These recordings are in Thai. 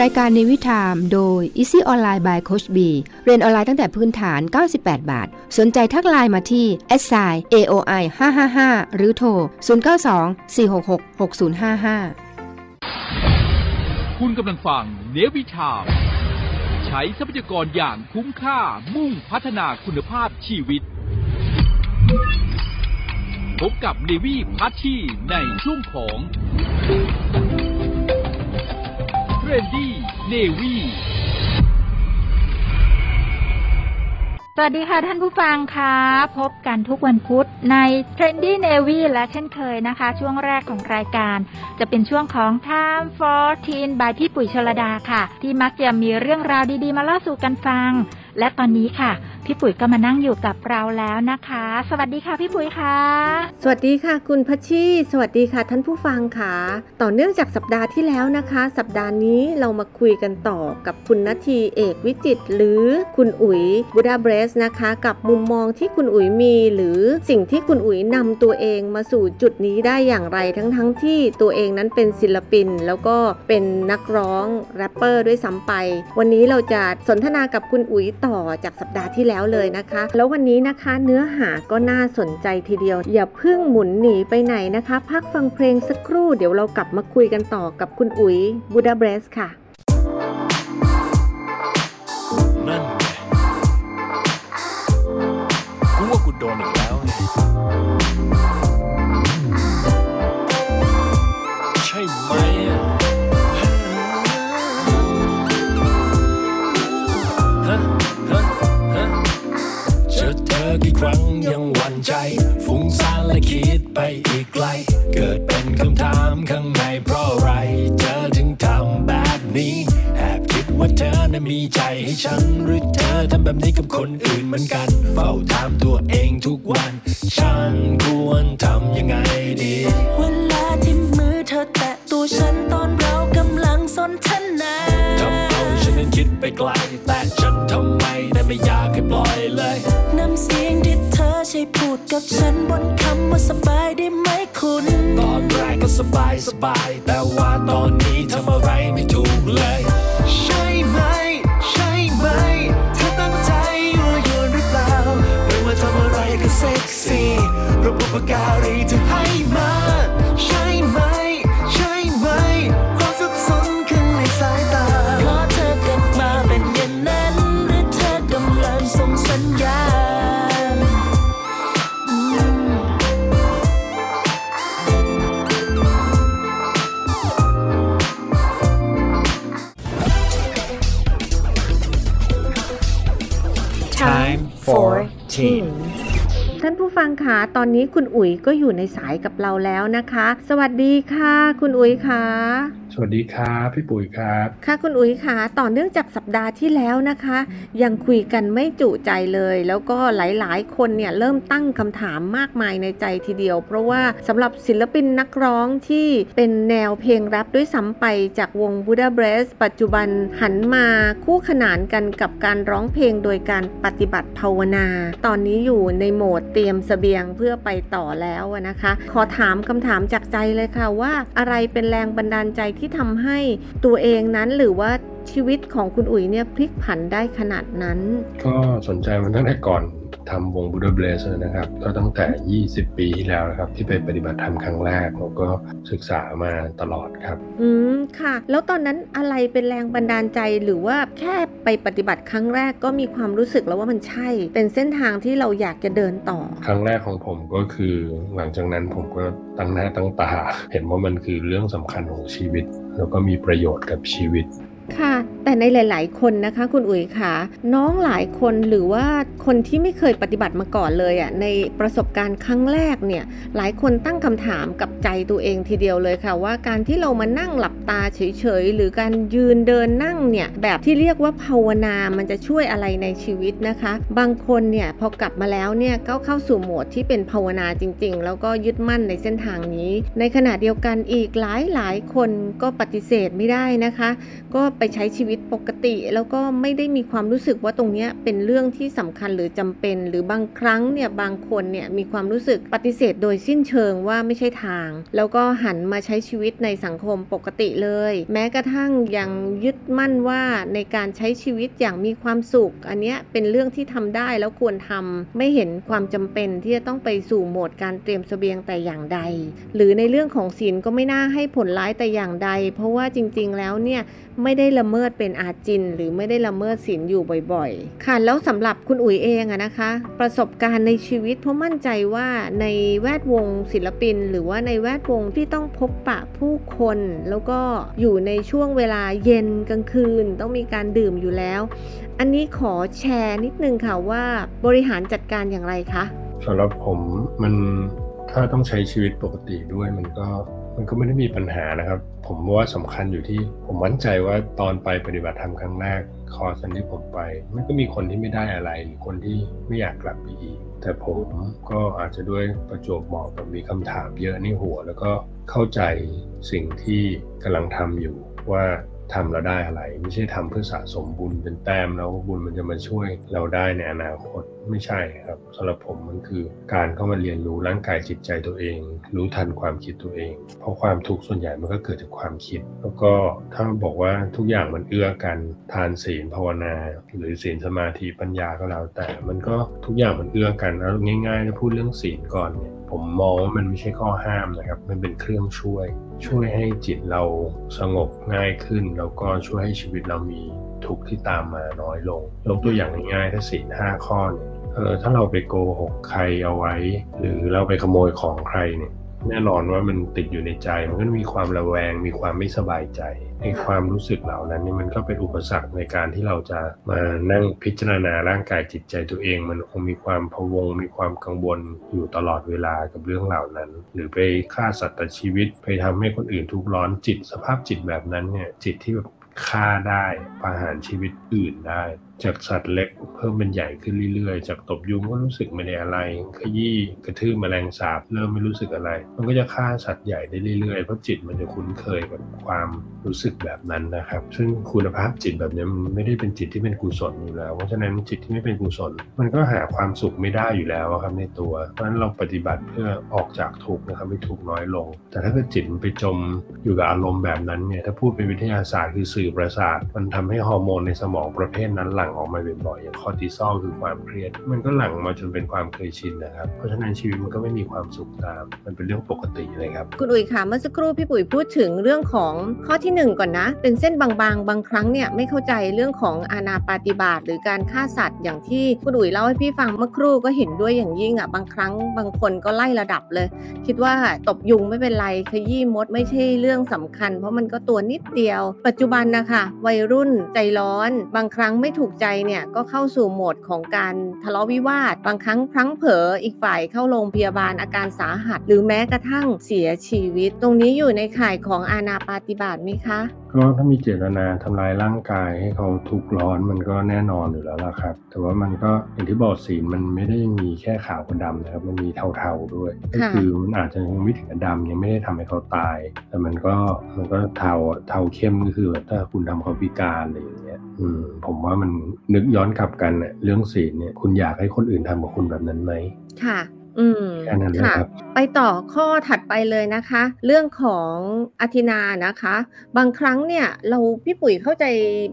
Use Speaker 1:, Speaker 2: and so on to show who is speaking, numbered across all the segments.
Speaker 1: รายการในวิถามโดย Easy Online by Coach B เรียนออนไลน์ตั้งแต่พื้นฐาน 98 บาท สนใจทักไลน์มาที่ s i aoi 555 หรือโทร 092 466 6055
Speaker 2: คุณกำลังฟังเนวิชามใช้ทรัพยากรอย่างคุ้มค่ามุ่งพัฒนาคุณภาพชีวิต พบกับเนวีพัชชีในช่วงของ รนดี้เนวี
Speaker 3: สวัสดีค่ะท่านผู้ฟังคะพบกันทุกวันพุธใน Trendy Navy และเช่นเคยนะคะ ช่วงแรกของรายการ จะเป็นช่วงของ Time for Teen by พี่ปุ๋ยชลดาค่ะ ที่มักจะมีเรื่องราวดีๆ มาเล่าสู่กันฟัง และตอนนี้ค่ะ พี่ปุ๋ยก็มานั่งอยู่กับเราแล้วนะคะ สวัสดีค่ะพี่ปุ๋ยค่ะ
Speaker 4: สวัสดีค่ะ คุณพัชชีสวัสดีค่ะ ท่านผู้ฟังค่ะ ต่อเนื่องจากสัปดาห์ที่แล้วนะคะ สัปดาห์นี้เรามาคุยกันต่อกับคุณนาทีเอกวิจิต หรือคุณอุ๋ยบูดาเบรสนะคะ กับมุมมองที่คุณอุ๋ยมี หรือสิ่งที่คุณอุ๋ยนำตัวเองมาสู่จุดนี้ได้อย่างไรทั้งๆทที่ตัวเองนั้นเป็นศิลปิน แล้วก็เป็นนักร้องแรปเปอร์ด้วยซ้ำไป วันนี้เราจะสนทนากับคุณอุ๋ยต่อจากสัปดาห์ที่แล้วเลยนะคะ แล้ววันนี้นะคะเนื้อหาก็น่าสนใจทีเดียว อย่าเพิ่งหมุนหนีไปไหนนะคะ พักฟังเพลงสักครู่เดี๋ยวเรากลับมาคุยกันต่อกับคุณอุ๋ยบูดาเบรสค่ะ
Speaker 5: นั่นไงกูว่ากูโดนอีก อกี่ครั้งยังหวั่นใจ ฟุ้งซ่านและคิดไปอีกไกล เกิดเป็นคำถามข้างในเพราะอะไร เธอถึงทำแบบนี้แอบคิดว่าเธอนั้นมีใจให้ฉัน หรือเธอทำแบบนี้กับคนอื่นเหมือนกัน เฝ้าถามตัวเองทุกวัน ฉันควรทำยังไงดี
Speaker 6: เวลาที่มือเธอแตะตัวฉันตอนเรากำลังสนทนา
Speaker 5: ทำเอาฉันนั้นคิดไปไกล แต่ฉันทำไมนั้นไม่อยากให้ปล่อยเลยำ
Speaker 6: เสียงที่เธอใช้พูดกับฉันบนคำว่าสบายได้ไหมคุณ
Speaker 5: ตอนแรกก็สบายสบาย แต่ว่าตอนนี้ทำอะไรไม่ถูกเลย
Speaker 7: ใช่ไหม ใช่ไหม เธอตั้งใจยั่วยวนหรือเปล่า ไม่ว่าทำอะไรก็เซ็กซี่เพราะบุปการีเธอให้มา
Speaker 4: team. ท่านผู้ฟังคะตอนนี้คุณอุ๋ยก็อยู่ในสายกับเราแล้วนะคะ สวัสดีค่ะ คุณอุ๋ยค่ะ
Speaker 8: สวัสดีครับพี่ปุ๋ยครับ
Speaker 4: ค่ะคุณอุ๋ยค่ะ ต่อเนื่องจากสัปดาห์ที่แล้วนะคะ ยังคุยกันไม่จุใจเลย แล้วก็หลายๆ คนเนี่ยเริ่มตั้งคำถามมากมายในใจทีเดียว เพราะว่าสำหรับศิลปินนักร้องที่เป็นแนวเพลงแรปด้วยซ้ำไปจากวง Buddha b r e s ปัจจุบันหันมาคู่ขนานกันกับการร้องเพลงโดยการปฏิบัติภาวนา ตอนนี้อยู่ในโหมดเตรียมเสบียงเพื่อไปต่อแล้วอะนะคะ ขอถามคำถามจากใจเลยค่ะว่าอะไรเป็นแรงบันดาลใจที่ที่ทำให้ตัวเองนั้นหรือว่าชีวิตของคุณอุ๋ยเนี่ยพลิกผันได้ขนาดนั้น
Speaker 8: ก็สนใจมันตั้งแต่ก่อน ทำวงบูดาเบลสนะครับ ก็ตั้งแต่ 20 ปีที่แล้วนะครับ ที่ไปปฏิบัติธรรมครั้งแรกแล้วก็ศึกษามาตลอดครับ
Speaker 4: อืมค่ะ แล้วตอนนั้นอะไรเป็นแรงบันดาลใจหรือว่าแค่ไปปฏิบัติครั้งแรกก็มีความรู้สึกแล้วว่ามันใช่ เป็นเส้นทางที่เราอยากจะเดินต่อ
Speaker 8: ครั้งแรกของผมก็คือหลังจากนั้นผมก็ตั้งหน้าตั้งตา เห็นว่ามันคือเรื่องสำคัญของชีวิต แล้วก็มีประโยชน์กับชีวิต
Speaker 4: ค่ะ แต่ในหลาย ๆ คนนะคะคุณอุ๋ยค่ะน้องหลายคนหรือว่าคนที่ไม่เคยปฏิบัติมาก่อนเลยอะ่ะในประสบการณ์ครั้งแรกเนี่ยหลายคนตั้งคำถามกับใจตัวเองทีเดียวเลยค่ะ ว่าการที่เรามานั่งหลับตาเฉย ๆ หรือการยืนเดินนั่งเนี่ยแบบที่เรียกว่าภาวนามันจะช่วยอะไรในชีวิตนะคะ บางคนเนี่ยพอกลับมาแล้วเนี่ยก็เข้าสู่โหมดที่เป็นภาวนาจริง ๆ แล้วก็ยึดมั่นในเส้นทางนี้ ในขณะเดียวกันอีกหลาย ๆ คนก็ปฏิเสธไม่ได้นะคะ ก็ไปใช้ชีวิตปกติ แล้วก็ไม่ได้มีความรู้สึกว่าตรงนี้เป็นเรื่องที่สำคัญหรือจำเป็น หรือบางครั้งเนี่ยบางคนเนี่ยมีความรู้สึกปฏิเสธโดยสิ้นเชิงว่าไม่ใช่ทาง แล้วก็หันมาใช้ชีวิตในสังคมปกติเลย แม้กระทั่งยังยึดมั่นว่าในการใช้ชีวิตอย่างมีความสุข อันนี้เป็นเรื่องที่ทำได้แล้วควรทำไม่เห็นความจำเป็นที่จะต้องไปสู่โหมดการเตรียมเสบียงแต่อย่างใด หรือในเรื่องของศีลก็ไม่น่าให้ผลร้ายแต่อย่างใด เพราะว่าจริง ๆ แล้วเนี่ยไม่ได้ได้ละเมิดเป็นอาจิน หรือไม่ได้ละเมิดศีลอยู่บ่อยๆ ค่ะแล้วสำหรับคุณอุ๋ยเองอะนะคะ ประสบการณ์ในชีวิตเพราะมั่นใจว่าในแวดวงศิลปิน หรือว่าในแวดวงที่ต้องพบปะผู้คน แล้วก็อยู่ในช่วงเวลาเย็นกลางคืน ต้องมีการดื่มอยู่แล้ว อันนี้ขอแชร์นิดนึงค่ะว่าบริหารจัดการอย่างไรคะ
Speaker 8: สำหรับผมมันถ้าต้องใช้ชีวิตปกติด้วยมันก็มันก็ไม่ได้มีปัญหานะครับ ผมว่าสำคัญอยู่ที่ ผมมั่นใจว่าตอนไปปฏิบัติธรรมครั้งแรกคอร์สที่ผมไป มันก็มีคนที่ไม่ได้อะไรหรือคนที่ไม่อยากกลับไปอีก แต่ผมก็อาจจะด้วยประจวบเหมาะกับมีคำถามเยอะในหัว แล้วก็เข้าใจสิ่งที่กำลังทำอยู่ว่า ทำแล้วได้อะไร ไม่ใช่ทำเพื่อสะสมบุญเป็นแต้มแล้วบุญมันจะมาช่วยเราได้ในอนาคตไม่ใช่ครับสำหรับผมมันคือการเข้ามาเรียนรู้ร่างกายจิตใจตัวเอง รู้ทันความคิดตัวเอง เพราะความทุกข์ส่วนใหญ่มันก็เกิดจากความคิด แล้วก็ถ้าบอกว่าทุกอย่างมันเอื้อกันทานศีลภาวนา หรือศีลสมาธิปัญญาก็แล้วแต่ มันก็ทุกอย่างมันเอื้อกันแล้วง่ายๆถ้าพูดเรื่องศีลก่อนเนี่ย ผมมองว่ามันไม่ใช่ข้อห้ามนะครับ มันเป็นเครื่องช่วย ช่วยให้จิตเราสงบง่ายขึ้น แล้วก็ช่วยให้ชีวิตเรามีทุกข์ที่ตามมาน้อยลง ยกตัวอย่างง่ายๆถ้าศีลห้าข้อเนี่ยเออถ้าเราไปโกหกใครเอาไว้ หรือเราไปขโมยของใครเนี่ยแน่นอนว่ามันติดอยู่ในใจ มันก็มีความระแวง มีความไม่สบายใจ ไอ้ความรู้สึกเหล่านั้นนี่มันก็เป็นอุปสรรคในการที่เราจะมานั่งพิจารณาร่างกายจิตใจตัวเอง มันคงมีความพะวง มีความกังวลอยู่ตลอดเวลากับเรื่องเหล่านั้น หรือไปฆ่าสัตว์ตัดชีวิตไปทำให้คนอื่นทุกข์ร้อนจิต สภาพจิตแบบนั้นเนี่ยจิตที่แบบฆ่าได้ประหารชีวิตอื่นได้ จากสัตว์เล็กเพิ่มเป็นใหญ่ขึ้นเรื่อยๆ จากตบยุงก็รู้สึกไม่ได้อะไร ขยี้กระทืบแมลงสาบเริ่มไม่รู้สึกอะไร มันก็จะฆ่าสัตว์ใหญ่ได้เรื่อยๆ เพราะจิตมันจะคุ้นเคยกับความรู้สึกแบบนั้นนะครับ ซึ่งคุณภาพจิตแบบนี้มันไม่ได้เป็นจิตที่เป็นกุศลอยู่แล้ว เพราะฉะนั้นจิตที่ไม่เป็นกุศล มันก็หาความสุขไม่ได้อยู่แล้วครับในตัว เพราะฉะนั้นเราปฏิบัติเพื่อออกจากทุกข์นะครับให้ทุกข์น้อยลง แต่ถ้าเกิดจิตมันไปจมอยู่กับอารมณ์แบบนั้นเนี่ย ถ้าพูดเป็นวิทยาศาสตร์คือสื่อประสาท มันทำให้ฮอร์โมนในสมองประเภทนั้นหลั่งออกมาบ่อยๆอย่างคอติซอลคือความเครียด มันก็หลั่งมาจนเป็นความเคยชินนะครับ เพราะฉะนั้นชีวิตมันก็ไม่มีความสุขตาม มันเป็นเรื่องปกติเลยครับ
Speaker 4: คุณอุ๋ยค่ะเมื่อสักครู่พี่ปุ๋ยพูดถึงเรื่องของข้อที่หนึ่งก่อนนะ เป็นเส้นบางๆ บางครั้งเนี่ยไม่เข้าใจเรื่องของอาณาปาติบาตหรือการฆ่าสัตว์อย่างที่คุณอุ๋ยเล่าให้พี่ฟังเมื่อครู่ก็เห็นด้วยอย่างยิ่งอะบางครั้งบางคนก็ไล่ระดับเลย คิดว่าตบยุงไม่เป็นไรขยี้มดไม่ใช่เรื่องสำคัญ เพราะมันก็ตัวนิดเดียว ปัจจุบันนะคะวัยรุ่นใจร้อน บางครั้งไม่ถูกใจเนี่ยก็เข้าสู่โหมดของการทะเลาะวิวาท บางครั้งพลั้งเผลออีกฝ่ายเข้าโรงพยาบาลอาการสาหัส หรือแม้กระทั่งเสียชีวิต ตรงนี้อยู่ในข่ายของอาณาปาฏิบาตไหมคะ
Speaker 8: ก็ถ้ามีเจตนาทำลายร่างกายให้เขาทุกข์ร้อนมันก็แน่นอนอยู่แล้วล่ะครับ แต่ว่ามันก็อย่างที่บอกศีลมันไม่ได้มีแค่ขาวกับดำนะครับ มันมีเทาๆด้วย ก็คือมันอาจจะยังไม่ถึงกับดำยังไม่ได้ทำให้เขาตาย แต่มันก็มันก็เทาเทาเข้มก็คือแบบถ้าคุณทำเขาพิการอะไรอย่างเงี้ยอืมผมว่ามันนึกย้อนกลับกันเน่ยเรื่องศีลเนี่ยคุณอยากให้คนอื่นทำกับคุณแบบนั้นไหม
Speaker 4: ค่ะ อืม
Speaker 8: แค่นั้นนะ
Speaker 4: ค่ะ
Speaker 8: ครับ
Speaker 4: ไปต่อข้อถัดไปเลยนะคะ เรื่องของอธินานะคะ บางครั้งเนี่ยเราพี่ปุ๋ยเข้าใจ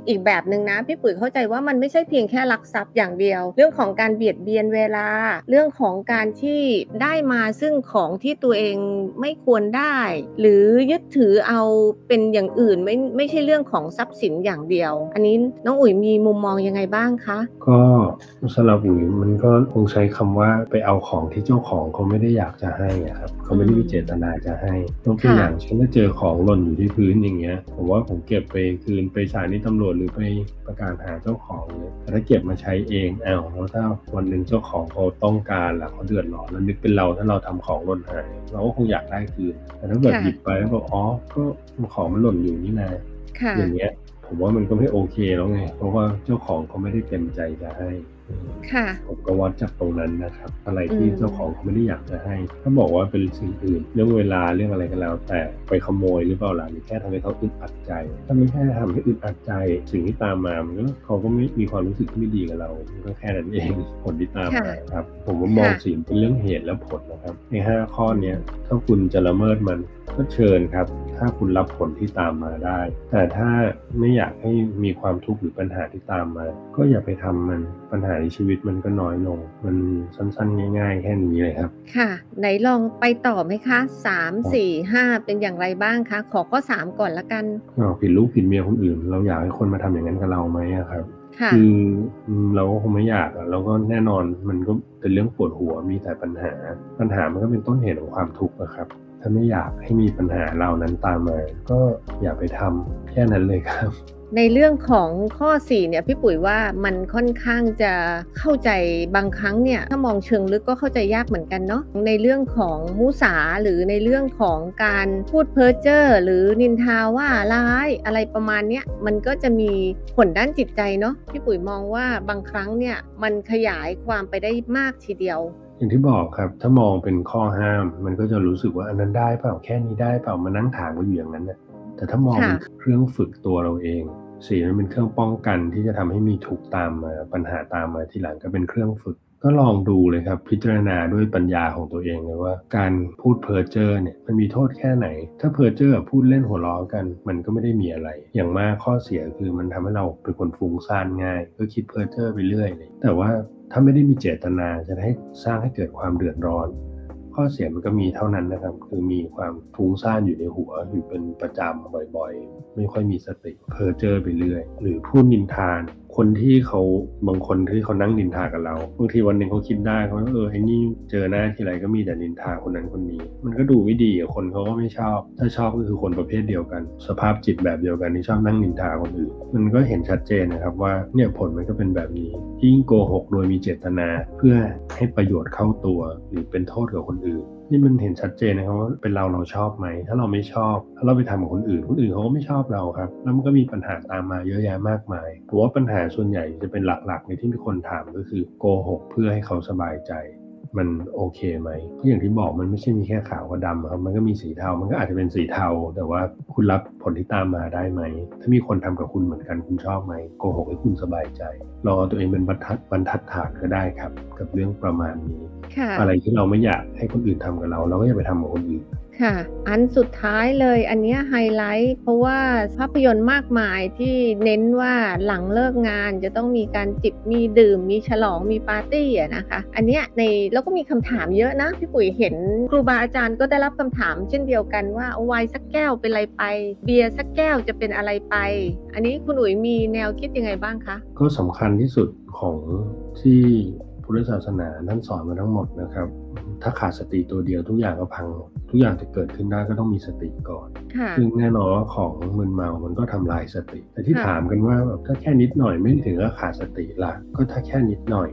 Speaker 4: อีกแบบหนึ่งนะ พี่ปุ๋ยเข้าใจว่ามันไม่ใช่เพียงแค่ลักทรัพย์อย่างเดียว เรื่องของการเบียดเบียนเวลา เรื่องของการที่ได้มาซึ่งของที่ตัวเองไม่ควรได้ หรือยึดถือเอาเป็นอย่างอื่นไม่ไม่ใช่เรื่องของทรัพย์สินอย่างเดียว อันนี้น้องอุ๋ยมีมุมมองยังไงบ้างคะ
Speaker 8: ก็สำหรับอุ๋ยมันก็คงใช้คำว่าไปเอาของที่เจ้าของเขาไม่ได้อยากจะให้อะครับเขาไม่ได้มีเจตนาจะให้ยกตัว
Speaker 4: ค่ะ
Speaker 8: อย่างเช่นถ้าเจอของหล่นอยู่ที่พื้นอย่างเงี้ยผมว่าผมเก็บไปคืนไปสถานีตำรวจหรือไปประกาศหาเจ้าของเนี่ยแต่ถ้าเก็บมาใช้เองอ้าวแล้วถ้าวันหนึ่งเจ้าของเขาต้องการล่ะเขาเดือดร้อนแล้วนึกเป็นเราถ้าเราทำของหล่นหายเราก็คงอยากได้คืนแต่ถ้าแบบ
Speaker 4: ค่ะ
Speaker 8: หยิบไปแล้วบอกอ๋อก็ของมันหล่นอยู่นี่นา
Speaker 4: ค่ะ
Speaker 8: อย่างเงี้ยผมว่ามันก็ไม่โอเคแล้วไง เพราะว่าเจ้าของเขาไม่ได้เต็มใจจะให้
Speaker 4: ค่ะ
Speaker 8: ผมก็วัดจากตรงนั้นนะครับ อะไรที่
Speaker 4: อืม
Speaker 8: เจ้าของเขาไม่ได้อยากจะให้ ถ้าบอกว่าเป็นสิ่งอื่น เรื่องเวลาเรื่องอะไรก็แล้ว แต่ไปขโมยหรือเปล่าล่ะหรือแค่ทำให้เขาอึดอัดใจ ถ้าไม่แค่ทำให้อึดอัดใจ สิ่งที่ตามมามันก็เขาก็ไม่มีความรู้สึกที่ไม่ดีกับเรามันก็แค่นั้นเองผลที่ตามมาครับ ผมว่ามอง
Speaker 4: ค่ะ
Speaker 8: สิ่งเป็นเรื่องเหตุและผลนะครับในห้าข้อเนี้ยถ้าคุณจะละเมิดมัน ก็เชิญครับ ถ้าคุณรับผลที่ตามมาได้ แต่ถ้าไม่อยากให้มีความทุกข์หรือปัญหาที่ตามมา ก็อย่าไปทำมันปัญหาในชีวิตมันก็น้อยลง มันสั้นๆ ง่าย ๆ แค่นี้เลยครับ
Speaker 4: ค่ะ ไหนลองไปต่อไหมคะสามสี่ห้าเป็นอย่างไรบ้างคะ ขอข้อสามก่อนละกัน
Speaker 8: อ้าวผิดลูกผิดเมียคนอื่น เราอยากให้คนมาทำอย่างนั้นกับเราไหมอะครับ
Speaker 4: ค่ะ
Speaker 8: คืออืมเราก็คงไม่อยากอะแล้วก็แน่นอนมันก็เป็นเรื่องปวดหัวมีแต่ปัญหา ปัญหามันก็เป็นต้นเหตุของความทุกข์อะครับ ถ้าไม่อยากให้มีปัญหาเหล่านั้นตามมา ก็อย่าไปทำแค่นั้นเลยครับ
Speaker 4: ในเรื่องของข้อ 4 เนี่ยพี่ปุ๋ยว่ามันค่อนข้างจะเข้าใจบางครั้งเนี่ยถ้ามองเชิงลึกก็เข้าใจยากเหมือนกันเนาะในเรื่องของมุสาหรือในเรื่องของการพูดเพ้อเจ้อหรือนินทาว่าร้ายอะไรประมาณเนี้ยมันก็จะมีผลด้านจิตใจเนาะพี่ปุ๋ยมองว่าบางครั้งเนี่ยมันขยายความไปได้มากทีเดียว
Speaker 8: อย่างที่บอกครับ ถ้ามองเป็นข้อห้าม มันก็จะรู้สึกว่าอันนั้นได้เปล่าแค่นี้ได้เปล่ามานั่งถามก็อยู่อย่างนั้นนะแต่ถ้ามองเป็น
Speaker 4: ค่ะ
Speaker 8: เครื่องฝึกตัวเราเองสีมันเป็นเครื่องป้องกันที่จะทำให้มีทุกข์ตามมาปัญหาตามมาทีหลังก็เป็นเครื่องฝึก ก็ลองดูเลยครับ พิจารณาด้วยปัญญาของตัวเองเลยว่า การพูดเพ้อเจ้อเนี่ยมันมีโทษแค่ไหน ถ้าเพ้อเจ้อพูดเล่นหัวเราะกัน มันก็ไม่ได้มีอะไร อย่างมากข้อเสียคือมันทำให้เราเป็นคนฟุ้งซ่านง่าย ก็คิดเพ้อเจ้อไปเรื่อยเลยแต่ว่า ถ้าไม่ได้มีเจตนาจะให้สร้างให้เกิดความเดือดร้อน ข้อเสียมันก็มีเท่านั้นนะครับ คือมีความฟุ้งซ่านอยู่ในหัวอยู่เป็นประจำบ่อยๆ ไม่ค่อยมีสติเพ้อเจ้อไปเรื่อย หรือพูดนินทาน คนที่เขาบางคนที่เขานั่งนินทากับเราบางทีวันหนึ่งเขาคิดได้เขาว่าเออไอ้นี่เจอหน้าทีไรก็มีแต่นินทาคนนั้นคนนี้ มันก็ดูไม่ดีคนเขาก็ไม่ชอบ ถ้าชอบก็คือคนประเภทเดียวกัน สภาพจิตแบบเดียวกันที่ชอบนั่งนินทาคนอื่นมันก็เห็นชัดเจนนะครับว่าเนี่ยผลมันก็เป็นแบบนี้ยิ่งโกหกโดยมีเจตนา เพื่อให้ประโยชน์เข้าตัวหรือเป็นโทษกับคนอื่น นี่มันเห็นชัดเจนนะครับว่าเป็นเราเราชอบไหม ถ้าเราไม่ชอบ ถ้าเราไปทำกับคนอื่น คนอื่นเขาก็ไม่ชอบเราครับ แล้วมันก็มีปัญหาตามมาเยอะแยะมากมายผมว่าปัญหาส่วนใหญ่จะเป็นหลักๆในที่มีคนถามก็คือโกหกเพื่อให้เขาสบายใจ มันโอเคไหมก็อย่างที่บอกมันไม่ใช่มีแค่ขาวกับดำครับมันก็มีสีเทา มันก็อาจจะเป็นสีเทา แต่ว่าคุณรับผลที่ตามมาได้ไหม ถ้ามีคนทำกับคุณเหมือนกันคุณชอบไหมโกหกให้คุณสบายใจลองเอาตัวเองเป็นบรรทัดบรรทัดฐานก็ได้ครับ กับเรื่องประมาณนี้
Speaker 4: ค่ะ
Speaker 8: อะไรที่เราไม่อยากให้คนอื่นทำกับเรา เราก็อย่าไปทำกับคนอื่น
Speaker 4: ค่ะ อันสุดท้ายเลยอันนี้ไฮไลท์เพราะว่าภาพยนตร์มากมายที่เน้นว่าหลังเลิกงานจะต้องมีการจิบมีดื่ม มีฉลองมีปาร์ตี้อะนะคะ อันนี้ในแล้วก็มีคำถามเยอะนะพี่ปุ๋ยเห็นครูบาอาจารย์ก็ได้รับคำถาม เช่นเดียวกันว่าเอาไวน์สักแก้วเป็นอะไรไป เบียร์สักแก้วจะเป็นอะไรไป อันนี้คุณอุ๋ยมีแนวคิดยังไงบ้างคะ
Speaker 8: ก็สำคัญที่สุดของที่พุทธศาสนาท่านสอนมาทั้งหมดนะครับ ถ้าขาดสติตัวเดียวทุกอย่างก็พังหมดทุกอย่างจะเกิดขึ้นได้ก็ต้องมีสติก่อน
Speaker 4: ค่ะ
Speaker 8: ซึ่งแน่นอนว่าของมึนเมามันก็ทำลายสติ แต่ที่
Speaker 4: ค่ะ
Speaker 8: ถามกันว่าแบบถ้าแค่นิดหน่อยไม่ถึงกับขาดสติละก็ถ้าแค่นิดหน่อย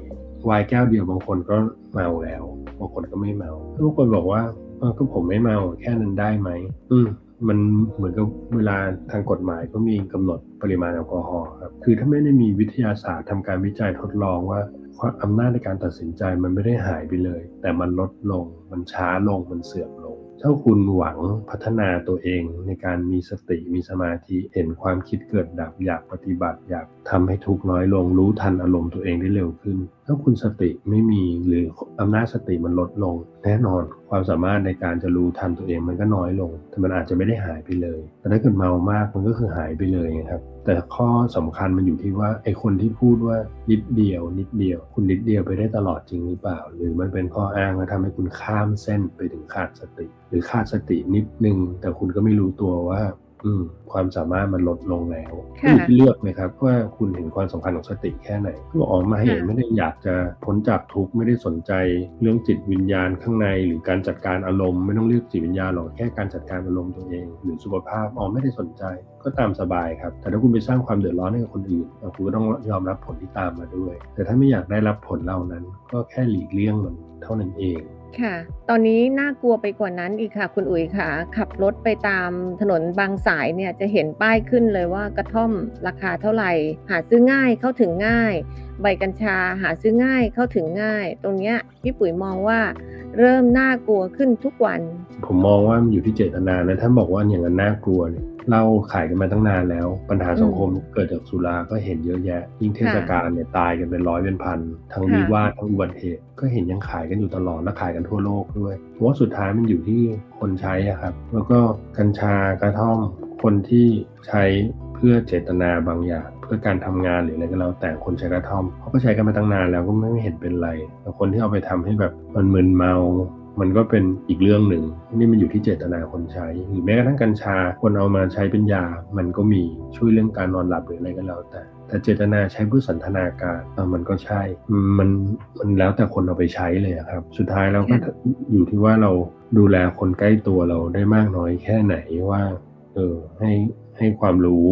Speaker 8: วายแก้วเดียวบางคนก็เมาแล้วบางคนก็ไม่เมาบางคนบอกว่าเออก็ผมไม่เมาแค่นั้นได้ไหมอืมมันเหมือนกับเวลาทางกฎหมายก็มีกำหนดปริมาณแอลกอฮอล์ครับ คือถ้าไม่ได้มีวิทยาศาสตร์ทำการวิจัยทดลองว่า ความอำนาจในการตัดสินใจมันไม่ได้หายไปเลย แต่มันลดลง มันช้าลงมันเสื่อมลง ถ้าคุณหวังพัฒนาตัวเองในการมีสติมีสมาธิเห็นความคิดเกิดดับอยากปฏิบัติ อยากทำให้ทุกข์น้อยลงรู้ทันอารมณ์ตัวเองได้เร็วขึ้น ถ้าคุณสติไม่มีหรืออำนาจสติมันลดลง แน่นอนความสามารถในการจะรู้ทันตัวเองมันก็น้อยลง แต่มันอาจจะไม่ได้หายไปเลย แต่ถ้าเกิดเมามากมันก็คือหายไปเลยครับ แต่ข้อสำคัญมันอยู่ที่ว่าไอ้คนที่พูดว่านิดเดียว นิดเดียว คุณนิดเดียวไปได้ตลอดจริงหรือเปล่า หรือมันเป็นข้ออ้างแล้วทำให้คุณข้ามเส้นไปถึงขาดสติ หรือขาดสตินิดนึงแต่คุณก็ไม่รู้ตัวว่า อืมความสามารถมันลดลงแล้ว
Speaker 4: ค่ะ
Speaker 8: อยู่ที่เลือกเลยครับว่าคุณเห็นความสำคัญของสติแค่ไหนก็บอกอ๋อไม่
Speaker 4: ค่ะ
Speaker 8: ไม่ได้อยากจะพ้นจากทุกข์ไม่ได้สนใจ เรื่องจิตวิญญาณข้างในหรือการจัดการอารมณ์ไม่ต้องเรียกจิตวิญญาณหรอกแค่การจัดการอารมณ์ตัวเอง หรือสุขภาพอ๋อไม่ได้สนใจ ก็ตามสบายครับ แต่ถ้าคุณไปสร้างความเดือดร้อนให้กับคนอื่นอะคุณก็ต้องยอมรับผลที่ตามมาด้วย แต่ถ้าไม่อยากได้รับผลเหล่านั้น ก็แค่หลีกเลี่ยงมันเท่านั้นเอง
Speaker 4: ค่ะ ตอนนี้น่ากลัวไปกว่านั้นอีกค่ะ คุณอุ๋ยค่ะ ขับรถไปตามถนนบางสายเนี่ยจะเห็นป้ายขึ้นเลยว่ากระท่อมราคาเท่าไหร่ หาซื้อง่ายเข้าถึงง่าย ใบกัญชาหาซื้อง่ายเข้าถึงง่าย ตรงเนี้ยพี่ปุ๋ยมองว่าเริ่มน่ากลัวขึ้นทุกวัน
Speaker 8: ผมมองว่ามันอยู่ที่เจตนานะถ้าบอกว่าอย่างนั้นน่ากลัวเนี่ย เหล้าขายกันมาตั้งนานแล้ว ปัญหาสังคมเกิดจากสุราก็เห็นเยอะแยะ ยิ่งเทศกาลเนี่ยตายกันเป็นร้อยเป็นพันทั้ง
Speaker 4: ค่ะ
Speaker 8: วิวาททั้งอุบัติเหตุก็เห็นยังขายกันอยู่ตลอดและขายกันทั่วโลกด้วยเพราะว่าสุดท้ายมันอยู่ที่คนใช้อะครับ แล้วก็กัญชากระท่อมคนที่ใช้เพื่อเจตนาบางอย่างเพื่อการทำงานหรืออะไรก็แล้วแต่คนใช้กระท่อมเขาก็ใช้กันมาตั้งนานแล้วก็ไม่เห็นเป็นไรแต่คนที่เอาไปทำให้แบบมันมึนเมา มันก็เป็นอีกเรื่องหนึ่งนี่มันอยู่ที่เจตนาคนใช้หรือแม้กระทั่งกัญชาคนเอามาใช้เป็นยา มันก็มีช่วยเรื่องการนอนหลับหรืออะไรก็แล้วแต่ แต่เจตนาใช้เพื่อสันทนาการมันก็ใช่ มันมันแล้วแต่คนเอาไปใช้เลยครับ สุดท้ายเราก็อยู่ที่ว่าเราดูแลคนใกล้ตัวเราได้มากน้อยแค่ไหนว่าเออให้ให้ความรู้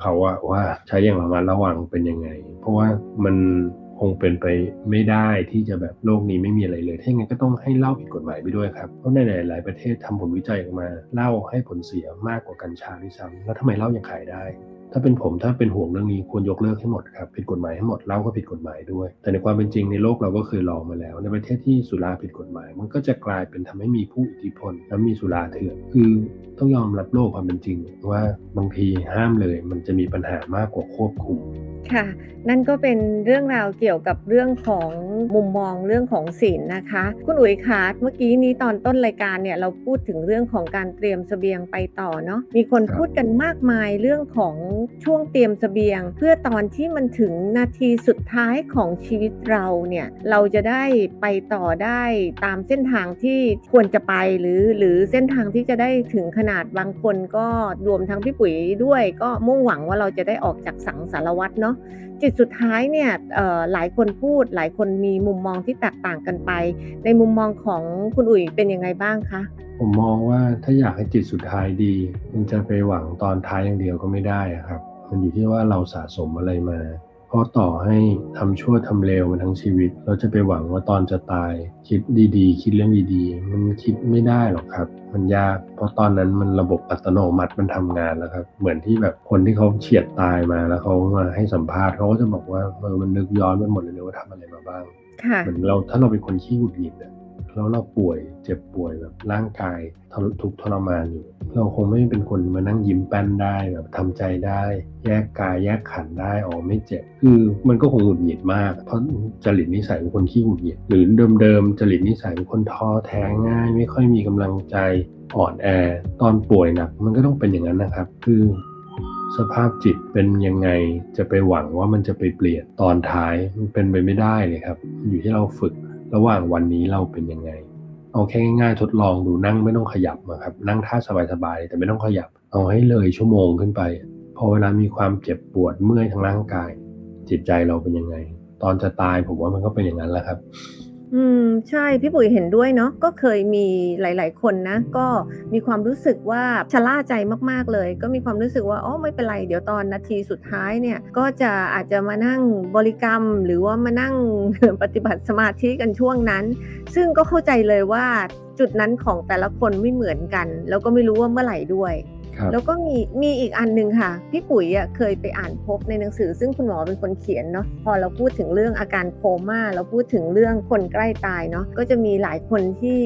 Speaker 8: เขาว่าว่าใช้อย่างระมัดระวังเป็นยังไง เพราะว่ามัน คงเป็นไปไม่ได้ที่จะแบบโลกนี้ไม่มีอะไรเลย ถ้าอย่างนั้นก็ต้องให้เหล้าผิดกฎหมายไปด้วยครับ เพราะในหลายๆประเทศทำผลวิจัยออกมาเหล้าให้ผลเสียมากกว่ากัญชาด้วยซ้ำแล้วทำไมเหล้ายังขายได้ ถ้าเป็นผมถ้าเป็นห่วงเรื่องนี้ควรยกเลิกให้หมดครับผิดกฎหมายให้หมดเหล้าก็ผิดกฎหมายด้วย แต่ในความเป็นจริงในโลกเราก็เคยลองมาแล้ว ในประเทศที่สุราผิดกฎหมาย มันก็จะกลายเป็นทำให้มีผู้อิทธิพล แล้วมีสุราเถื่อนคือต้องยอมรับโลกความเป็นจริง ว่าบางทีห้ามเลย มันจะมีปัญหามากกว่าควบคุม
Speaker 4: ค่ะ นั่นก็เป็นเรื่องราวเกี่ยวกับเรื่องของมุมมองเรื่องของศีลนะคะ คุณอุ๋ยคะเมื่อกี้นี้ตอนต้นรายการเนี่ยเราพูดถึงเรื่องของการเตรียมเสบียงไปต่อเนาะมีคน
Speaker 8: ครับ
Speaker 4: พูดกันมากมายเรื่องของช่วงเตรียมเสบียง เพื่อตอนที่มันถึงนาทีสุดท้ายของชีวิตเราเนี่ยเราจะได้ไปต่อได้ตามเส้นทางที่ควรจะไปหรือหรือเส้นทางที่จะได้ถึงขนาดบางคนก็รวมทั้งพี่ปุ๋ยด้วย ก็มุ่งหวังว่าเราจะได้ออกจากสังสารวัตรเนาะจิตสุดท้ายเนี่ยหลายคนพูดหลายคนมีมุมมองที่แตกต่างกันไป ในมุมมองของคุณอุ๋ยเป็นยังไงบ้างคะ
Speaker 8: ผมมองว่าถ้าอยากให้จิตสุดท้ายดี มันจะไปหวังตอนท้ายอย่างเดียวก็ไม่ได้อะครับ มันอยู่ที่ว่าเราสะสมอะไรมา เพราะต่อให้ทำชั่วทำเลวมาทั้งชีวิต เราจะไปหวังว่าตอนจะตาย คิดดีๆ คิดเรื่องดีๆ มันคิดไม่ได้หรอกครับ มันยาก เพราะตอนนั้นมันระบบอัตโนมัติมันทำงานแล้วครับ เหมือนที่แบบคนที่เขาเฉียดตายมาแล้วเขามาให้สัมภาษณ์เขาก็จะบอกว่าเออมันนึกย้อนไปหมดเลยว่าทำอะไรมาบ้าง
Speaker 4: ค่ะ
Speaker 8: เหมือนเราถ้าเราเป็นคนขี้หงุดหงิดอะ แล้วเราป่วยเจ็บป่วยแบบร่างกายทรทุกทรมานอยู่ เราคงไม่เป็นคนมานั่งยิ้มแป้นได้แบบทำใจได้ แยกกายแยกขันได้อ๋อไม่เจ็บ คือมันก็คงหงุดหงิดมาก เพราะจริตนิสัยเป็นคนขี้หงุดหงิดหรือเดิมๆจริตนิสัยเป็นคนท้อแท้ง่าย ไม่ค่อยมีกำลังใจอ่อนแอ ตอนป่วยหนักมันก็ต้องเป็นอย่างนั้นนะครับ คือสภาพจิตเป็นยังไงจะไปหวังว่ามันจะไปเปลี่ยนตอนท้ายมันเป็นไปไม่ได้เลยครับ อยู่ที่เราฝึก ระหว่างวันนี้เราเป็นยังไง เอาแค่ง่ายๆทดลองดูนั่งไม่ต้องขยับนะครับ นั่งท่าสบายๆแต่ไม่ต้องขยับ เอาให้เลยชั่วโมงขึ้นไป พอเวลามีความเจ็บปวดเมื่อยทางร่างกาย จิตใจเราเป็นยังไง ตอนจะตายผมว่ามันก็เป็นอย่างนั้นแหละครับ
Speaker 4: อืมใช่พี่ปุ๋ยเห็นด้วยเนาะก็เคยมีหลาย ๆ คนนะ ก็มีความรู้สึกว่าชะล่าใจมาก ๆ เลย ก็มีความรู้สึกว่าอ๋อไม่เป็นไร เดี๋ยวตอนนาทีสุดท้ายเนี่ย ก็จะอาจจะมานั่งบริกรรม หรือว่ามานั่งปฏิบัติสมาธิกันช่วงนั้น ซึ่งก็เข้าใจเลยว่าจุดนั้นของแต่ละคนไม่เหมือนกัน แล้วก็ไม่รู้ว่าเมื่อไหร่ด้วย แล้วก็มีมีอีกอันหนึ่งค่ะ พี่ปุ๋ยอะเคยไปอ่านพบในหนังสือ ซึ่งคุณหมอเป็นคนเขียนเนาะพอเราพูดถึงเรื่องอาการโคม่าเราพูดถึงเรื่องคนใกล้ตายเนาะก็จะมีหลายคนที่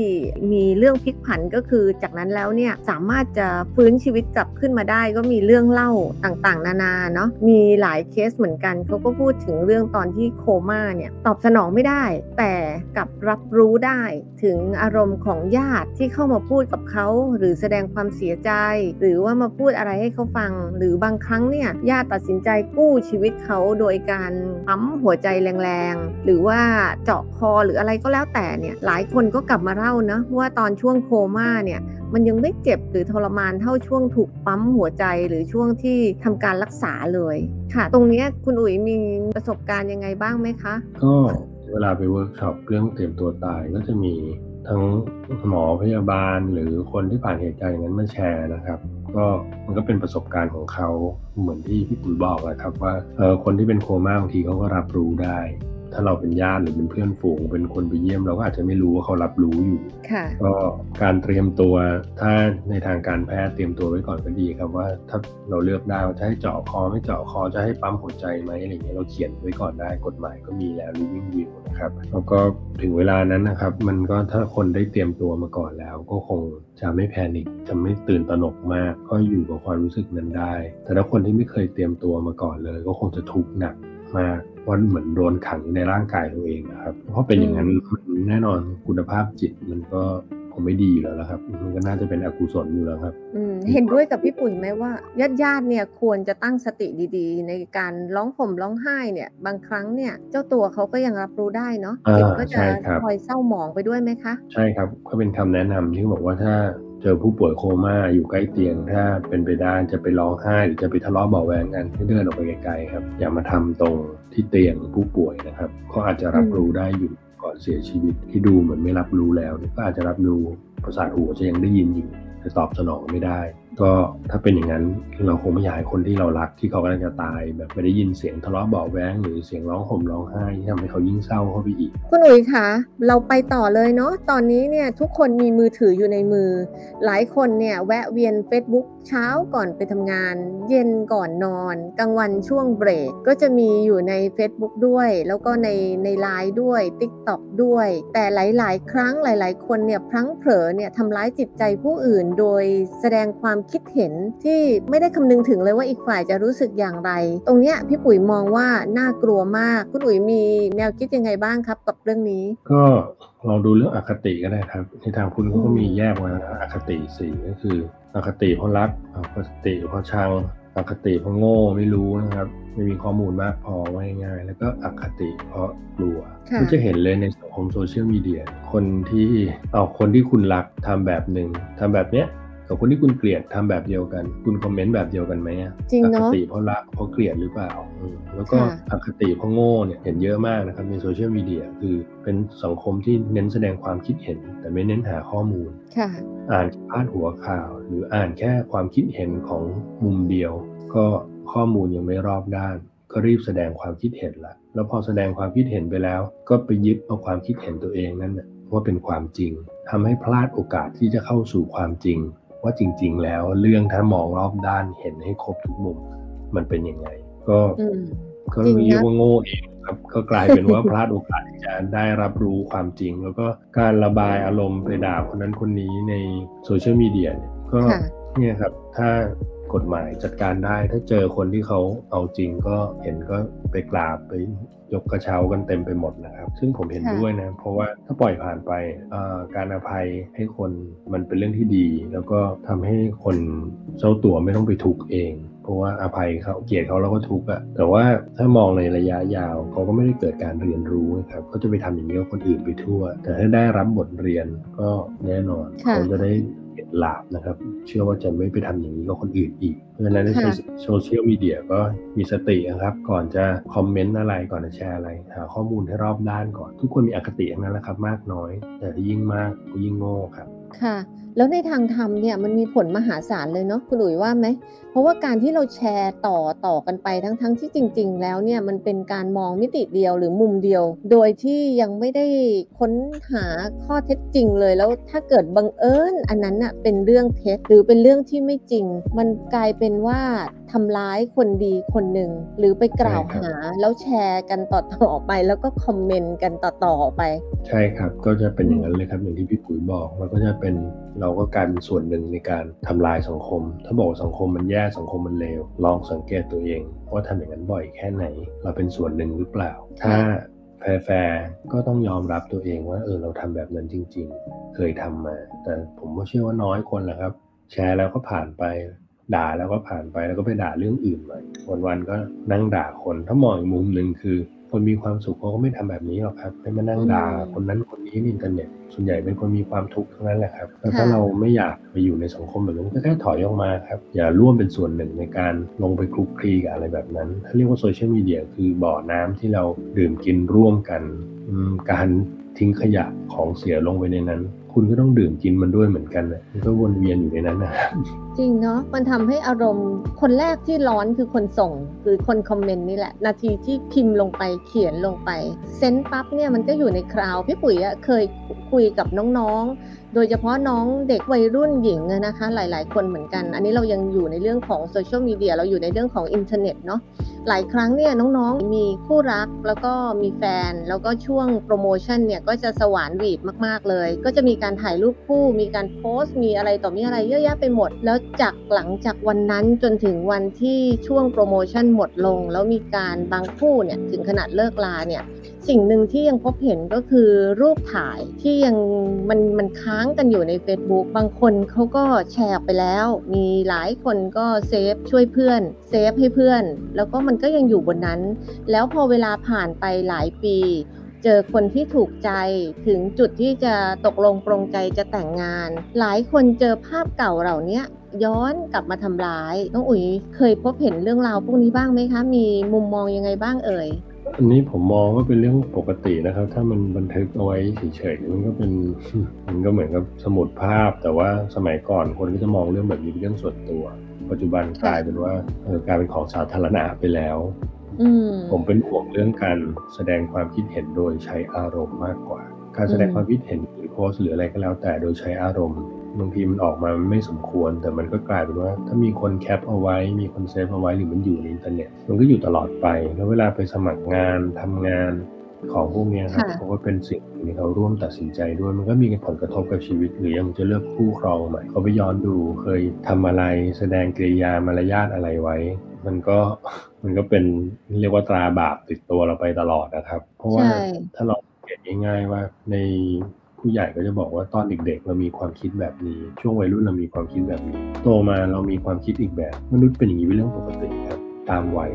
Speaker 4: มีเรื่องพลิกผันก็คือ จากนั้นแล้วเนี่ยสามารถจะฟื้นชีวิตกลับขึ้นมาได้ ก็มีเรื่องเล่าต่างๆ นานาเนาะมีหลายเคสเหมือนกันเขาก็พูดถึงเรื่องตอนที่โคม่าเนี่ยตอบสนองไม่ได้ แต่กลับรับรู้ได้ถึงอารมณ์ของญาติที่เข้ามาพูดกับเขาหรือแสดงความเสียใจหรือือว่ามาพูดอะไรให้เขาฟัง หรือบางครั้งเนี่ยญาติตัดสินใจกู้ชีวิตเขาโดยการปั๊มหัวใจแรงๆ หรือว่าเจาะคอหรืออะไรก็แล้วแต่เนี่ยหลายคนก็กลับมาเล่านะว่าตอนช่วงโคม่าเนี่ยมันยังไม่เจ็บหรือทรมานเท่าช่วงถูกปั๊มหัวใจหรือช่วงที่ทำการรักษาเลยค่ะ ตรงนี้คุณอุ๋ยมีประสบการณ์ยังไงบ้างไหมคะ
Speaker 8: ก็เวลาไปเวิร์กช็อปเรื่องเตรียมตัวตายก็จะมีทั้งหมอพยาบาลหรือคนที่ผ่านเหตุการณ์อย่างนั้นมาแชร์นะครับ ก็มันก็เป็นประสบการณ์ของเขาเหมือนที่พี่ปุ๋ยบอกนะครับว่าเออคนที่เป็นโคม่าบางทีเขาก็รับรู้ได้ ถ้าเราเป็นญาติหรือเป็นเพื่อนฝูงเป็นคนไปเยี่ยมเราก็อาจจะไม่รู้ว่าเขารับรู้อยู่
Speaker 4: ค่ะ
Speaker 8: ก็การเตรียมตัว ถ้าในทางการแพทย์เตรียมตัวไว้ก่อนก็ดีครับว่าถ้าเราเลือกได้ว่าจะให้เจาะคอไม่เจาะคอจะให้ปั๊มหัวใจไหมอะไรเงี้ยเราเขียนไว้ก่อนได้กฎหมายก็มีแล้ว living will นะครับแล้วก็ถึงเวลานั้นนะครับ มันก็ถ้าคนได้เตรียมตัวมาก่อนแล้ว ก็คงจะไม่แพนิคจะไม่ตื่นตระหนกมาก ก็อยู่กับความรู้สึกนั้นได้ แต่ถ้าคนที่ไม่เคยเตรียมตัวมาก่อนเลย ก็คงจะทุกข์หนัก มากว่าเหมือนโดนขังอยู่ในร่างกายตัวเองนะครับ เพราะเป็นอย่างนั้นมันแน่นอนคุณภาพจิตมันก็คงไม่ดีอยู่แล้วละครับ มันก็น่าจะเป็นอกุศลอยู่แล้วครับ
Speaker 4: อืมเห็นด้วยกับพี่ปุ๋ยไหมว่าญาติญาติๆเนี่ยควรจะตั้งสติดีๆ ในการร้องห่มร้องไห้เนี่ย บางครั้งเนี่ยเจ้าตัวเขาก็ยังรับรู้ได้เนาะ
Speaker 8: อ่า
Speaker 4: จิตก็จะ
Speaker 8: ใช่ครับ
Speaker 4: คอยเศร้าหมองไปด้วยไหมคะ
Speaker 8: ใช่ครับก็เป็นคำแนะนำที่บอกว่าถ้า เจอผู้ป่วยโคม่าอยู่ใกล้เตียง ถ้าเป็นไปได้จะไปร้องไห้หรือจะไปทะเลาะเบาะแวงกันให้เดินออกไปไกลๆครับ อย่ามาทำตรงที่เตียงผู้ป่วยนะครับเขาอาจจะรับรู้ได้อยู่ก่อนเสียชีวิตที่ดูเหมือนไม่รับรู้แล้วก็อาจจะรับรู้ประสาทหูจะยังได้ยินอยู่แต่ตอบสนองไม่ได้ ก็ถ้าเป็นอย่างนั้นเราคงไม่อยากให้คนที่เรารักที่เขากำลังจะตาย แบบไม่ได้ยินเสียงทะเลาะเบาะแวงหรือเสียงร้องห่มร้องไห้ที่ทำให้เขายิ่งเศร้าเข้าไปอีก
Speaker 4: คุณอุ๋ยคะเราไปต่อเลยเนาะตอนนี้เนี่ยทุกคนมีมือถืออยู่ในมือ หลายคนเนี่ยแวะเวียน Facebook เช้าก่อนไปทำงาน เย็นก่อนนอนกลางวันช่วงเบรกก็จะมีอยู่ใน Facebook ด้วย แล้วก็ในในไลน์ด้วย TikTok ด้วย แต่หลาย ๆ ครั้งหลาย ๆ คนเนี่ยพลั้งเผลอเนี่ยทำร้ายจิตใจผู้อื่น โดยแสดงความคิดเห็นที่ไม่ได้คำนึงถึงเลยว่าอีกฝ่ายจะรู้สึกอย่างไร ตรงเนี้ยพี่ปุ๋ยมองว่าน่ากลัวมากคุณอุ๋ยมีแนวคิดยังไงบ้างครับ กับเรื่องนี้
Speaker 8: ก็ลองดูเรื่องอคติก็ได้ครับ ในทางพุทธเขาก็มีแยกไว้นะอคติสี่ก็คืออคติเพราะรักอคติเพราะชังอคติเพราะโง่ไม่รู้นะครับไม่มีข้อมูลมากพอว่าง่ายๆแล้วก็อคติเพราะกลัว
Speaker 4: ค่ะ
Speaker 8: ก็จะเห็นเลยในสังคมโซเชียลมีเดียคนที่เอาคนที่คุณรักทำแบบหนึ่งทำแบบเนี้ย กับคนที่คุณเกลียดทำแบบเดียวกัน คุณคอมเมนต์แบบเดียวกันไหมอะ
Speaker 4: จริง
Speaker 8: อ
Speaker 4: เน
Speaker 8: ค
Speaker 4: อะ
Speaker 8: ติเพราะรักเพราะเกลียดหรือเปล่าอืมแล้วก็
Speaker 4: ค่ะ
Speaker 8: อคติเพราะโง่เนี่ยเห็นเยอะมากนะครับในโซเชียลมีเดียคือเป็นสังคมที่เน้นแสดงความคิดเห็น แต่ไม่เน้นหาข้อมูล
Speaker 4: ค่ะ
Speaker 8: อ่านพาดหัวข่าว หรืออ่านแค่ความคิดเห็นของมุมเดียว ก็ข้อมูลยังไม่รอบด้าน ก็รีบแสดงความคิดเห็นละแล้วพอแสดงความคิดเห็นไปแล้ว ก็ไปยึดเอาความคิดเห็นตัวเองนั่นนะว่าเป็นความจริงทำให้พลาดโอกาสที่จะเข้าสู่ความจริง ว่าจริง ๆ แล้วเรื่องถ้ามองรอบด้านเห็นให้ครบทุกมุม มันเป็นยังไง ก็
Speaker 4: อืม
Speaker 8: ก็
Speaker 4: จริงนะ
Speaker 8: เรียกว่าโง่เองครับก็กลายเป็นว่าพลาดโอกาสที่จะได้รับรู้ความจริง แล้วก็การระบายอารมณ์ไปด่าคนนั้นคนนี้ในโซเชียลมีเดียเนี่ยก็
Speaker 4: ค่ะ
Speaker 8: เนี่ยครับ ถ้ากฎหมายจัดการได้ถ้าเจอคนที่เขาเอาจริงก็เห็นก็ไปกราบไป ยกกระเช้ากันเต็มไปหมดนะครับ ซึ่งผมเห็น
Speaker 4: ค่ะ
Speaker 8: ด้วยนะ เพราะว่าถ้าปล่อยผ่านไปเอ่อการอภัยให้คนมันเป็นเรื่องที่ดี แล้วก็ทำให้คนเจ้าตัวไม่ต้องไปทุกข์เองเพราะว่าอภัยเขาเกลียดเขาแล้วก็ทุกข์อะแต่ว่าถ้ามองในระยะยาวเขาก็ไม่ได้เกิดการเรียนรู้นะครับเขาจะไปทำอย่างนี้กับคนอื่นไปทั่ว แต่ถ้าได้รับบทเรียนก็แน่นอน
Speaker 4: ค่ะ
Speaker 8: เขาจะได้เห็นหลาบนะครับ เชื่อว่าจะไม่ไปทำอย่างนี้กับคนอื่นอีก เพราะฉะนั้นใน
Speaker 4: ค่ะ
Speaker 8: โซเชียลมีเดียก็มีสตินะครับ ก่อนจะคอมเมนต์อะไรก่อนจะแชร์อะไร หาข้อมูลให้รอบด้านก่อน ทุกคนมีอคติทั้งนั้นแหละครับ มากน้อย แต่ที่ยิ่งมากก็ยิ่งโง่ครับ
Speaker 4: ค่ะ แล้วในทางธรรมเนี่ยมันมีผลมหาศาลเลยเนาะคุณอุ๋ยว่าไหม เพราะว่าการที่เราแชร์ต่อต่อกันไปทั้งทั้งที่จริง ๆ แล้วเนี่ยมันเป็นการมองมิติเดียวหรือมุมเดียว โดยที่ยังไม่ได้ค้นหาข้อเท็จจริงเลยแล้วถ้าเกิดบังเอิญอันนั้นน่ะเป็นเรื่องเท็จหรือเป็นเรื่องที่ไม่จริง มันกลายเป็นว่าทำร้ายคนดีคนหนึ่งหรือไปกล่าวหาแล้วแชร์กันต่อๆไป แล้วก็คอมเมนต์กันต่อๆไป
Speaker 8: ใช่ครับก็จะเป็นอย่างนั้นเลยครับอย่างที่พี่ปุ๋ยบอกมันก็จะเป็นเราก็กลายเป็นส่วนหนึ่งในการทำลายสังคม ถ้าบอกสังคมมันแย่สังคมมันเลว ลองสังเกตตัวเองว่าทำอย่างนั้นบ่อยแค่ไหน เราเป็นส่วนหนึ่งหรือเปล่า ถ้าแฟร์ก็ต้องยอมรับตัวเองว่าเออเราทำแบบนั้นจริง ๆ เคยทำมา แต่ผมก็เชื่อว่าน้อยคนแหละครับ แชร์แล้วก็ผ่านไป ด่าแล้วก็ผ่านไปแล้วก็ไปด่าเรื่องอื่นใหม่วันๆก็นั่งด่าคนถ้ามองอีกมุมหนึ่งคือ คนมีความสุขเขาก็ไม่ทำแบบนี้หรอกครับ ไม่มานั่งด่า
Speaker 4: อืม
Speaker 8: คนนั้นคนนี้ในอินเทอร์เน็ตส่วนใหญ่เป็นคนมีความทุกข์ทั้งนั้นแหละครับแล้วถ้า
Speaker 4: ค่ะ
Speaker 8: เราไม่อยากไปอยู่ในสังคมแบบนั้นก็แค่ถอยออกมาครับ อย่าร่วมเป็นส่วนหนึ่งในการลงไปคลุกคลีกับอะไรแบบนั้นถ้าเรียกว่าโซเชียลมีเดียคือบ่อน้ำที่เราดื่มกินร่วมกันอืมการทิ้งขยะของเสียลงไปในนั้น คุณก็ต้องดื่มกินมันด้วยเหมือนกันนะมันก็วนเวียนอยู่ในนั้นนะ
Speaker 4: จริงเนาะมันทำให้อารมณ์คนแรกที่ร้อนคือคนส่งคือคนคอมเมนต์นี่แหละ นาทีที่พิมพ์ลงไปเขียนลงไปเซนต์ปั๊บเนี่ยมันก็อยู่ในคราว พี่ปุ๋ยเคยคุยกับน้องๆ โดยเฉพาะน้องเด็กวัยรุ่นหญิงนะคะ หลาย ๆ คนเหมือนกัน อันนี้เรายังอยู่ในเรื่องของโซเชียลมีเดียเราอยู่ในเรื่องของอินเทอร์เน็ตเนาะ หลายครั้งเนี่ยน้องๆ มีคู่รักแล้วก็มีแฟน แล้วก็ช่วงโปรโมชั่นเนี่ยก็จะหวาน sweet มากๆเลย ก็จะมีการถ่ายรูปคู่ มีการโพสต์ มีอะไรต่อมีอะไรเยอะแยะไปหมด แล้วจากหลังจากวันนั้นจนถึงวันที่ช่วงโปรโมชั่นหมดลง แล้วมีการบางคู่เนี่ยถึงขนาดเลิกลาเนี่ยสิ่งหนึ่งที่ยังพบเห็นก็คือรูปถ่ายที่ยังมันมันค้างกันอยู่ใน Facebook บางคนเขาก็แชร์ไปแล้ว มีหลายคนก็เซฟช่วยเพื่อนเซฟให้เพื่อน แล้วก็มันก็ยังอยู่บนนั้น แล้วพอเวลาผ่านไปหลายปี เจอคนที่ถูกใจถึงจุดที่จะตกลงปรงใจจะแต่งงาน หลายคนเจอภาพเก่าเหล่านี้ยย้อนกลับมาทำร้ายน้องอุ๋ยเคยพบเห็นเรื่องราวพวกนี้บ้างไหมคะ มีมุมมองยังไงบ้างเอ่ย
Speaker 8: อันนี้ผมมองว่าเป็นเรื่องปกตินะครับ ถ้ามันบันทึกเอาไว้เฉยๆมันก็เป็นมันก็เหมือนกับสมุดภาพ แต่ว่าสมัยก่อนคนก็จะมองเรื่องแบบนี้เป็นเรื่องส่วนตัว ปัจจุบันกลายเป็นว่าเออกลายเป็นของสาธารณะไปแล้ว
Speaker 4: อืม
Speaker 8: ผมเป็นห่วงเรื่องการแสดงความคิดเห็นโดยใช้อารมณ์มากกว่า การแสดง
Speaker 4: อืม
Speaker 8: ความคิดเห็นหรือโพสต์หรืออะไรก็แล้วแต่โดยใช้อารมณ์บางทีมันออกมามันไม่สมควร แต่มันก็กลายเป็นว่า ถ้ามีคนแคปเอาไว้ มีคนเซฟเอาไว้หรือมันอยู่ในอินเทอร์เน็ตมันก็อยู่ตลอดไป แล้วเวลาไปสมัครงานทำงาน ของพวกเนี้ยครับ
Speaker 4: ค่ะ
Speaker 8: เขาก็เป็นสิ่งที่เขาร่วมตัดสินใจด้วย มันก็มีผลกระทบกับชีวิตหรือยังจะเลือกคู่ครองใหม่เขาไปย้อนดูเคยทำอะไร แสดงกริยามารยาทอะไรไว้ มันก็มันก็เป็นเรียกว่าตราบาปติดตัวเราไปตลอดนะครับ เพราะว่า
Speaker 4: ใช่
Speaker 8: ถ้าเราเห็นง่าย ๆ ว่าในผู้ใหญ่ก็จะบอกว่าตอนเด็กๆ เรามีความคิดแบบนี้ ช่วงวัยรุ่นเรามีความคิดแบบนี้ โตมาเรามีความคิดอีกแบบ มนุษย์เป็นอย่างนี้เป็นเรื่องปกติครับ ตามวัย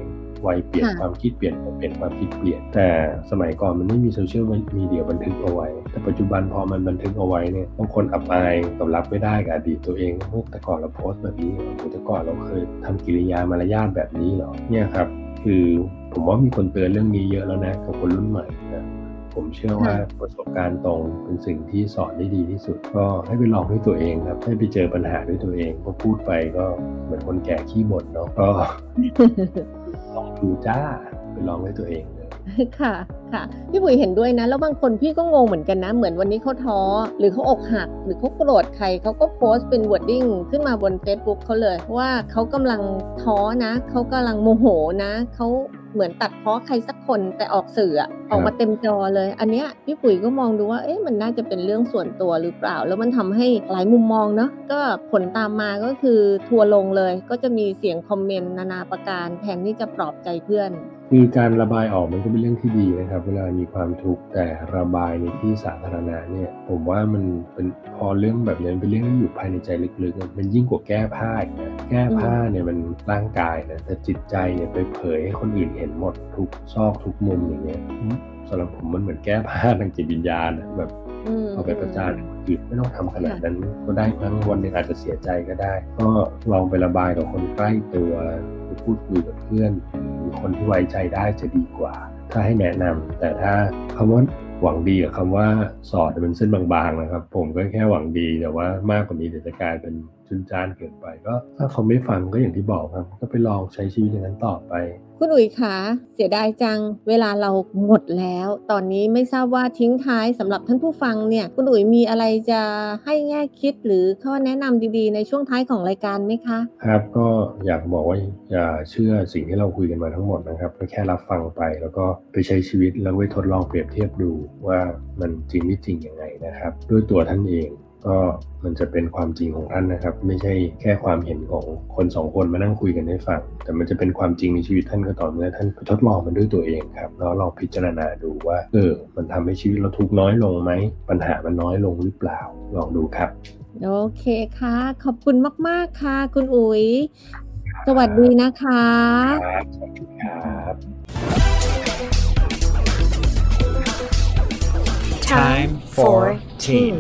Speaker 8: วัยเปลี่ยน
Speaker 4: ค่ะ
Speaker 8: ความคิดเปลี่ยนเปลี่ยนความคิดเปลี่ยน แต่สมัยก่อนมันไม่มีโซเชียลมีเดียบันทึกเอาไว้ แต่ปัจจุบันพอมันบันทึกเอาไว้เนี่ยบางคนอับอายกับรับไม่ได้กับอดีตตัวเองเมื่อแต่ก่อนเราโพสต์แบบนี้เหรอแต่ก่อนเราเคยทำกิริยามารยาทแบบนี้เหรอเนี่ยครับ คือผมว่ามีคนเตือนเรื่องนี้เยอะแล้วนะกับคนรุ่นใหม่นะผมเชื่อว่าประสบการณ์ตรงเป็นสิ่งที่สอนได้ดีที่สุด ก็ให้ไปลองด้วยตัวเองครับ ให้ไปเจอปัญหาด้วยตัวเองเพราะพูดไปก็เหมือนคนแก่ขี้บ่นเนาะก็ ลองดูจ้าไปลองด้วยตัวเอง
Speaker 4: ค่ะค่ะพี่ปุ๋ยเห็นด้วยนะ แล้วบางคนพี่ก็งงเหมือนกันนะ เหมือนวันนี้เขาท้อ หรือเขาอกหัก หรือเขาโกรธใครเขาก็โพสต์เป็นวอร์ดดิ้งขึ้นมาบน Facebook เขาเลยว่าเขากำลังท้อนะเขากำลังโมโหนะเขาเหมือนตัดเพ้อใครสักคนแต่ออกสื่ออะออกมาเต็มจอเลย อันเนี้ยพี่ปุ๋ยก็มองดูว่าเอ๊ะมันน่าจะเป็นเรื่องส่วนตัวหรือเปล่า แล้วมันทำให้หลายมุมมองเนาะก็ผลตามมาก็คือทัวร์ลงเลย ก็จะมีเสียงคอมเมนต์นานาประการแทนที่จะปลอบใจเพื่อน
Speaker 8: คือการระบายออกมันก็เป็นเรื่องที่ดีนะครับ เวลามีความทุกข์แต่ระบายในที่สาธารณะเนี่ย ผมว่ามันเป็นพอเรื่องแบบนี้เป็นเรื่องที่อยู่ภายในใจลึกๆอะมันยิ่งกว่าแก้ผ้าอีกนะแก้ผ้าเนี่ยมันร่างกายนะแต่จิตใจเนี่ยไปเผยให้คนอื่นเห็นหมดทุกซอกทุกมุมอย่างเงี้ยอืมสำหรับผมมันเหมือนแก้ผ้าทางจิตวิญญาณอะแบบ
Speaker 4: อืม
Speaker 8: เอาไปประจานคนอื่นไม่ต้องทำขนาดนั้นก็ได้ทั้งวันหนึ่งอาจจะเสียใจก็ได้ ก็ลองไประบายกับคนใกล้ตัวไปพูดคุยกับเพื่อนือคนที่ไว้ใจได้จะดีกว่า ถ้าให้แนะนำแต่ถ้าคำว่าหวังดีกับคำว่าสอดมันเส้นบางๆนะครับ ผมก็แค่หวังดีแต่ว่ามากกว่านี้เดี๋ยวจะกลายเป็น จุนจ้านเกินไปก็ ถ้าเขาไม่ฟังก็อย่างที่บอกครับ ก็ไปลองใช้ชีวิตอย่างนั้นต่อไป
Speaker 4: คุณอุ๋ยคะเสียดายจัง เวลาเราหมดแล้ว ตอนนี้ไม่ทราบว่าทิ้งท้ายสำหรับท่านผู้ฟังเนี่ย คุณอุ๋ยมีอะไรจะให้แง่คิดหรือข้อแนะนำดีๆ ในช่วงท้ายของรายการไหมคะ
Speaker 8: ครับก็อยากบอกว่าอย่าเชื่อสิ่งที่เราคุยกันมาทั้งหมดนะครับก็แค่รับฟังไปแล้วก็ไปใช้ชีวิตแล้วไปทดลองเปรียบเทียบดูว่ามันจริงไม่จริงยังไงนะครับ ด้วยตัวท่านเอง ก็มันจะเป็นความจริงของท่านนะครับ ไม่ใช่แค่ความเห็นของคนสองคนมานั่งคุยกันให้ฟังแต่มันจะเป็นความจริงในชีวิตท่านก็ต่อเมื่อท่านไปทดลองมันด้วยตัวเองครับแล้วลองพิจารณาดูว่าเออมันทำให้ชีวิตเราทุกข์น้อยลงไหมปัญหามันน้อยลงหรือเปล่าลองดูครับ
Speaker 4: โอเคค่ะ ขอบคุณมาก ๆ ค่ะ คุณอุ๋ย สวัสดีนะคะ
Speaker 8: ครับสวัสดีครับ
Speaker 6: Time for teen.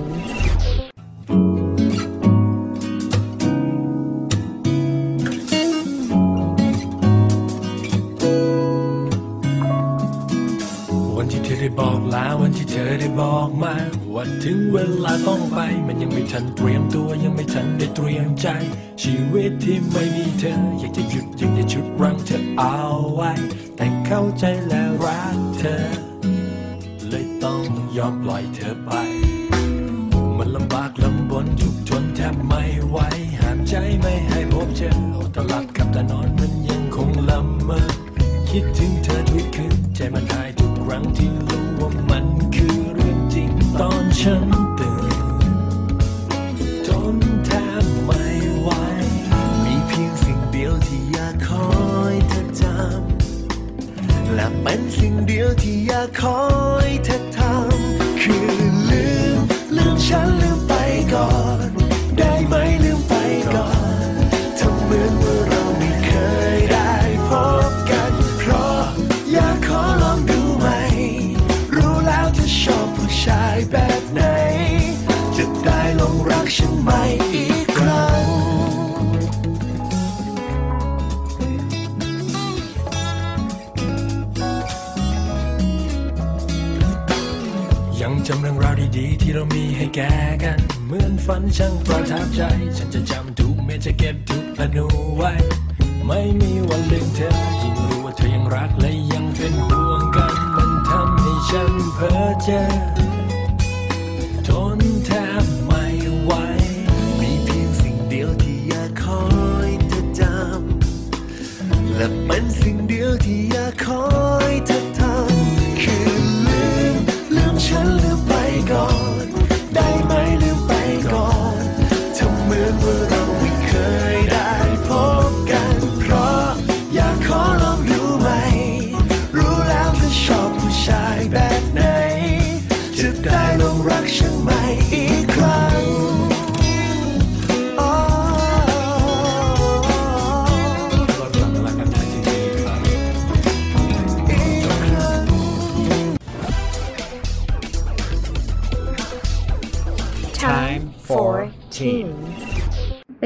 Speaker 5: ลาวันที่เธอได้บอกมาว่าถึงเวลาต้องไป มันยังไม่ทันเตรียมตัวยังไม่ทันได้เตรียมใจ ชีวิตที่ไม่มีเธอ อยากจะหยุดอยากจะชุดรั้งเธอเอาไว้ แต่เข้าใจและรักเธอ เลยต้องยอมปล่อยเธอไป มันลำบากลำบนทุกทนแทบไม่ไหวห้ามใจไม่ให้พบเจอตลับกับแต่นอนมันยังคงละเมอคิดถึง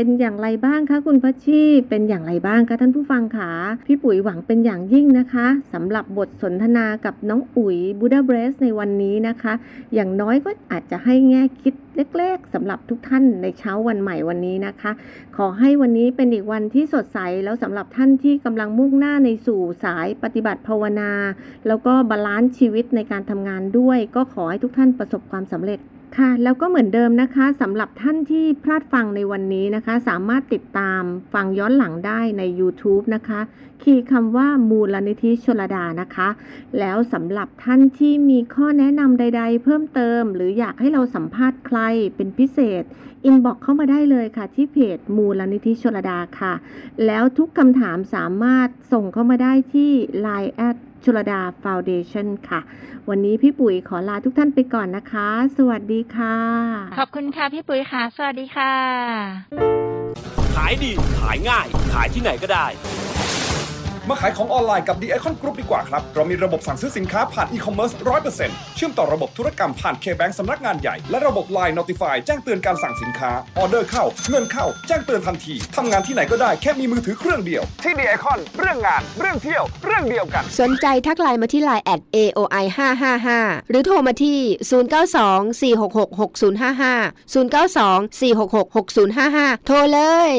Speaker 5: เป็
Speaker 7: นอย่างไรบ้างคะคุ
Speaker 4: ณพัชชีเป็นอย่างไรบ้างคะท่านผู้ฟังคะพี่ปุ๋ยหวังเป็นอย่างยิ่งนะคะสำหรับบทสนทนากับน้องอุ๋ย Buddha Bless ในวันนี้นะคะ อย่างน้อยก็อาจจะให้แง่คิดเล็กๆสำหรับทุกท่านในเช้าวันใหม่วันนี้นะคะ ขอให้วันนี้เป็นอีกวันที่สดใสแล้วสำหรับท่านที่กำลังมุ่งหน้าในสู่สายปฏิบัติภาวนา แล้วก็ balance ชีวิตในการทำงานด้วย ก็ขอให้ทุกท่านประสบความสำเร็จ ค่ะ แล้วก็เหมือนเดิมนะคะสำหรับท่านที่พลาดฟังในวันนี้นะคะ สามารถติดตามฟังย้อนหลังได้ใน YouTube นะคะ key คำว่ามูลนิธิชลดานะคะ แล้วสำหรับท่านที่มีข้อแนะนำใด ๆ เพิ่มเติม หรืออยากให้เราสัมภาษณ์ใครเป็นพิเศษ inbox เข้ามาได้เลยค่ะ ที่เพจมูลนิธิชลดาค่ะ แล้วทุกคำถามสามารถส่งเข้ามาได้ที่ Line add ชลดา Foundation ค่ะ วันนี้พี่ปุ๋ยขอลาทุกท่านไปก่อนนะคะ สวัสดีค่ะ
Speaker 3: ขอบคุณค่ะพี่ปุ๋ยค่ะ สวัสดีค่ะ
Speaker 9: ขายดี ขายง่าย ขายที่ไหนก็ได้
Speaker 10: มาขายของออนไลน์กับ The Icon Group ดีกว่าครับ เรามีระบบสั่งซื้อสินค้าผ่านอีคอมเมิร์ซ100%เปอร์เซ็นต์เชื่อมต่อระบบธุรกรรมผ่าน K-Bank สำนักงานใหญ่ และระบบ Line Notify แจ้งเตือนการสั่งสินค้า ออเดอร์เข้า เงินเข้า แจ้งเตือนทันที ทำงานที่ไหนก็ได้แค่มีมือถือเครื่องเดียว ที่ The Icon เรื่องงาน เรื่องเที่ยว เรื่องเดียวกัน
Speaker 1: สนใจทักไลน์มาที่ไลน์แอด AOI 555หรือโทรมาที่ 092 466 6055 092 466 6055 โทรเลย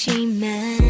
Speaker 6: ผิด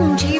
Speaker 6: ก็ต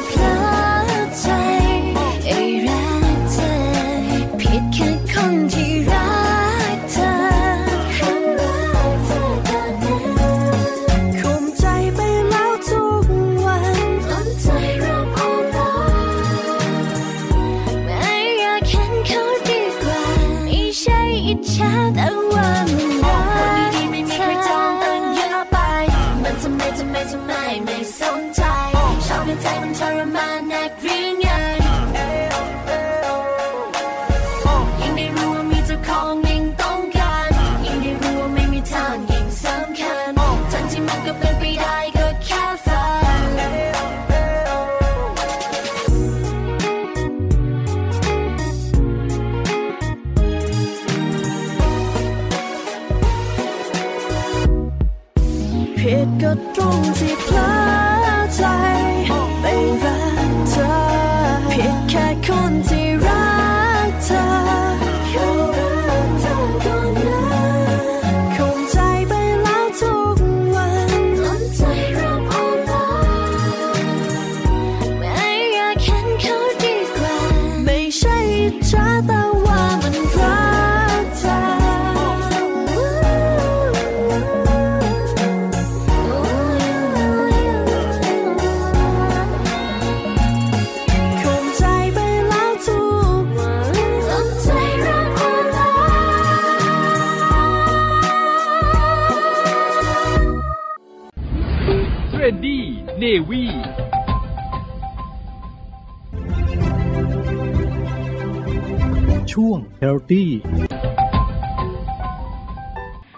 Speaker 11: ช่วง Healthy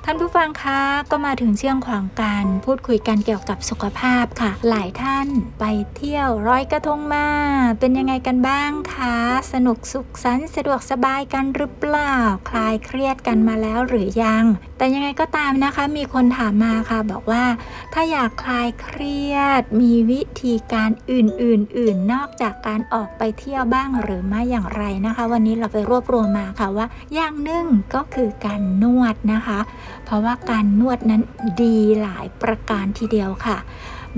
Speaker 3: ท่านผู้ฟังคะก็มาถึงเชื่องของการพูดคุยกันเกี่ยวกับสุขภาพค่ะ หลายท่านไปเที่ยวร้อยกระทงมา เป็นยังไงกันบ้างคะสนุกสุขสันต์สะดวกสบายกันหรือเปล่า คลายเครียดกันมาแล้วหรือยัง แต่ยังไงก็ตามนะคะ มีคนถามมาค่ะ บอกว่า ถ้าอยากคลายเครียด มีวิธีการอื่นๆอื่นนอกจากการออกไปเที่ยวบ้างหรือไม่อย่างไรนะคะ วันนี้เราไปรวบรวมมาค่ะว่า อย่างหนึ่งก็คือการนวดนะคะ เพราะว่าการนวดนั้นดีหลายประการทีเดียวค่ะ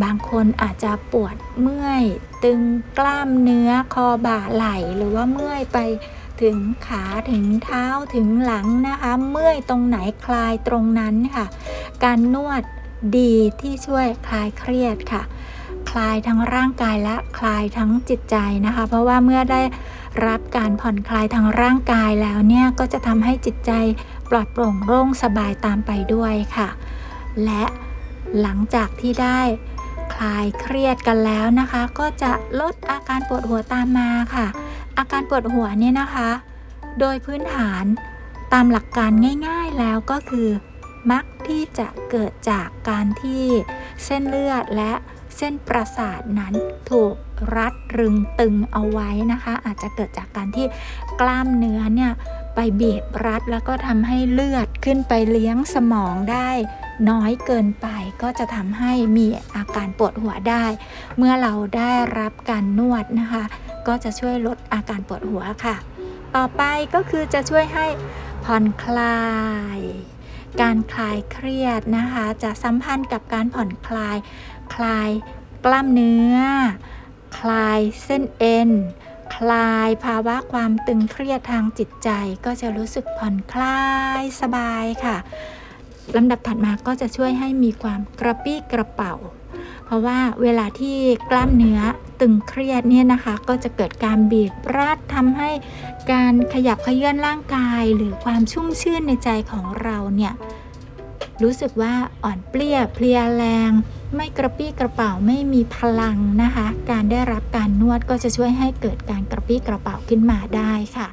Speaker 3: บางคนอาจจะปวดเมื่อย ตึงกล้ามเนื้อคอบ่าไหล่หรือว่าเมื่อยไป ถึงขาถึงเท้าถึงหลังนะคะ เมื่อยตรงไหนคลายตรงนั้นค่ะ การนวดดีที่ช่วยคลายเครียดค่ะ คลายทั้งร่างกายและคลายทั้งจิตใจนะคะ เพราะว่าเมื่อได้รับการผ่อนคลายทางร่างกายแล้วเนี่ยก็จะทำให้จิตใจปลอดโปร่งโล่งสบายตามไปด้วยค่ะ และหลังจากที่ได้คลายเครียดกันแล้วนะคะ ก็จะลดอาการปวดหัวตามมาค่ะ อาการปวดหัวเนี่ยนะคะ โดยพื้นฐานตามหลักการง่ายๆแล้วก็คือ มักที่จะเกิดจากการที่เส้นเลือดและเส้นประสาทนั้นถูกรัดรึงตึงเอาไว้นะคะ อาจจะเกิดจากการที่กล้ามเนื้อเนี่ยไปบีบรัดแล้วก็ทำให้เลือดขึ้นไปเลี้ยงสมองได้น้อยเกินไปก็จะทำให้มีอาการปวดหัวได้ เมื่อเราได้รับการนวดนะคะ ก็จะช่วยลดอาการปวดหัวค่ะ ต่อไปก็คือจะช่วยให้ผ่อนคลาย การคลายเครียดนะคะ จะสัมพันธ์กับการผ่อนคลาย คลายกล้ามเนื้อ คลายเส้นเอ็น คลายภาวะความตึงเครียดทางจิตใจ ก็จะรู้สึกผ่อนคลายสบายค่ะลำดับถัดมาก็จะช่วยให้มีความกระปี้กระเป๋า เพราะว่าเวลาที่กล้ามเนื้อตึงเครียดเนี่ยนะคะ ก็จะเกิดการบีบรัดทำให้การขยับเขยื่อนร่างกาย หรือความชุ่มชื่นในใจของเราเนี่ยรู้สึกว่าอ่อนเปลี้ยเพลียแรง ไม่กระปี้กระเป๋าไม่มีพลังนะคะ การได้รับการนวดก็จะช่วยให้เกิดการกระปี้กระเป๋าขึ้นมาได้ค่ะ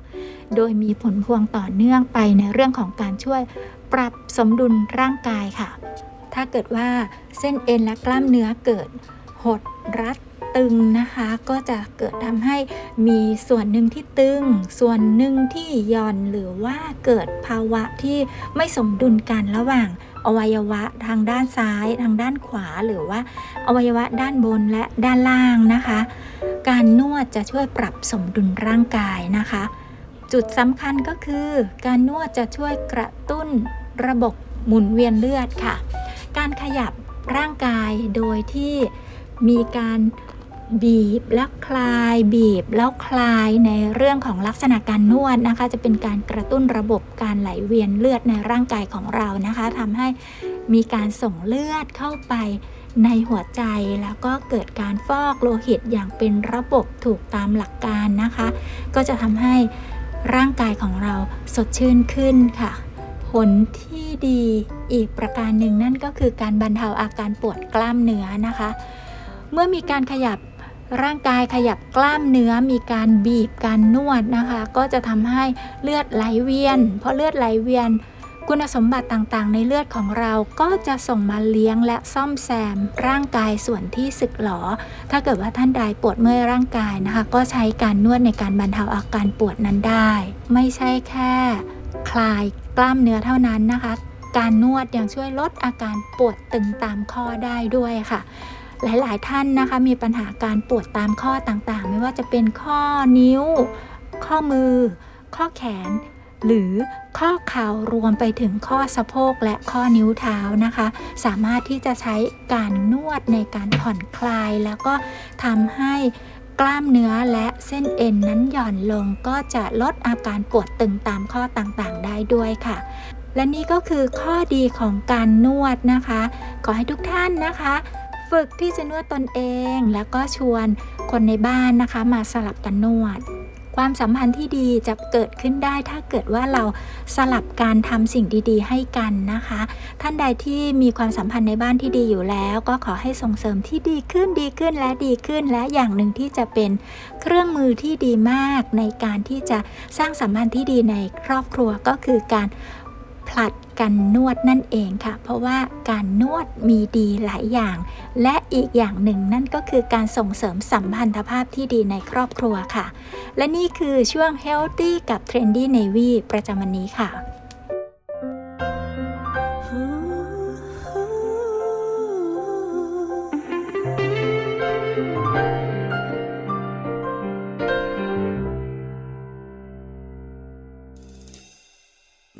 Speaker 3: โดยมีผลพวงต่อเนื่องไปในเรื่องของการช่วยปรับสมดุลร่างกายค่ะ ถ้าเกิดว่าเส้นเอ็นและกล้ามเนื้อเกิดหดรัดตึงนะคะ ก็จะเกิดทำให้มีส่วนหนึ่งที่ตึง ส่วนหนึ่งที่หย่อนหรือว่าเกิดภาวะที่ไม่สมดุลกันระหว่างอวัยวะทางด้านซ้าย ทางด้านขวาหรือว่า อวัยวะด้านบนและด้านล่างนะคะ การนวดจะช่วยปรับสมดุลร่างกายนะคะ จุดสำคัญก็คือ การนวดจะช่วยกระตุ้นระบบหมุนเวียนเลือดค่ะ การขยับร่างกายโดยที่มีการบีบแล้วคลายบีบแล้วคลายในเรื่องของลักษณะการนวดนะคะ จะเป็นการกระตุ้นระบบการไหลเวียนเลือดในร่างกายของเรานะคะทำให้มีการส่งเลือดเข้าไปในหัวใจแล้วก็เกิดการฟอกโลหิตอย่างเป็นระบบถูกตามหลักการนะคะ ก็จะทำให้ร่างกายของเราสดชื่นขึ้นค่ะ ผลที่ดีอีกประการหนึ่งนั่นก็คือการบรรเทาอาการปวดกล้ามเนื้อนะคะ เมื่อมีการขยับร่างกายขยับกล้ามเนื้อมีการบีบการนวดนะคะ ก็จะทำให้เลือดไหลเวียนพอเลือดไหลเวียน คุณสมบัติต่างๆ ในเลือดของเราก็จะส่งมาเลี้ยงและซ่อมแซมร่างกายส่วนที่สึกหรอ ถ้าเกิดว่าท่านใดปวดเมื่อยร่างกายนะคะ ก็ใช้การนวดในการบรรเทาอาการปวดนั้นได้ ไม่ใช่แค่ คลายกล้ามเนื้อเท่านั้นนะคะ การนวดยังช่วยลดอาการปวดตึงตามข้อได้ด้วยค่ะ หลายๆ ท่านนะคะมีปัญหาการปวดตามข้อต่างๆ ไม่ว่าจะเป็นข้อนิ้ว ข้อมือ ข้อแขน หรือข้อเข่ารวมไปถึงข้อสะโพกและข้อนิ้วเท้านะคะ สามารถที่จะใช้การนวดในการผ่อนคลายแล้วก็ทำให้ กล้ามเนื้อและเส้นเอ็นนั้นหย่อนลงก็จะลดอาการปวดตึงตามข้อต่างๆ ได้ด้วยค่ะ และนี่ก็คือข้อดีของการนวดนะคะ ขอให้ทุกท่านนะคะ ฝึกที่จะนวดตนเอง แล้วก็ชวนคนในบ้านนะคะ มาสลับกันนวด ความสัมพันธ์ที่ดีจะเกิดขึ้นได้ ถ้าเกิดว่าเราสลับการทำสิ่งดี ๆ ให้กันนะคะ ท่านใดที่มีความสัมพันธ์ในบ้านที่ดีอยู่แล้ว ก็ขอให้ส่งเสริมที่ดีขึ้นดีขึ้นและดีขึ้น และอย่างหนึ่งที่จะเป็นเครื่องมือที่ดีมากในการที่จะสร้างสัมพันธ์ที่ดีในครอบครัวก็คือการผลัดการนวดนั่นเองค่ะ เพราะว่าการนวดมีดีหลายอย่าง และอีกอย่างหนึ่งนั่นก็คือการส่งเสริมสัมพันธภาพที่ดีในครอบครัวค่ะ และนี่คือช่วง Healthy กับ Trendy Navy ประจำวันนี้ค่ะ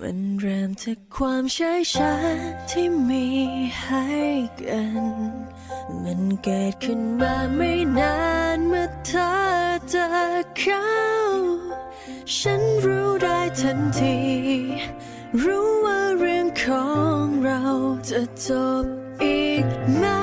Speaker 6: มันเริ่มจากความเฉยชาที่มีให้กัน มันเกิดขึ้นมาไม่นานเมื่อเธอเจอเขา ฉันรู้ได้ทันที รู้ว่าเรื่องของเราจะจบอีกไหม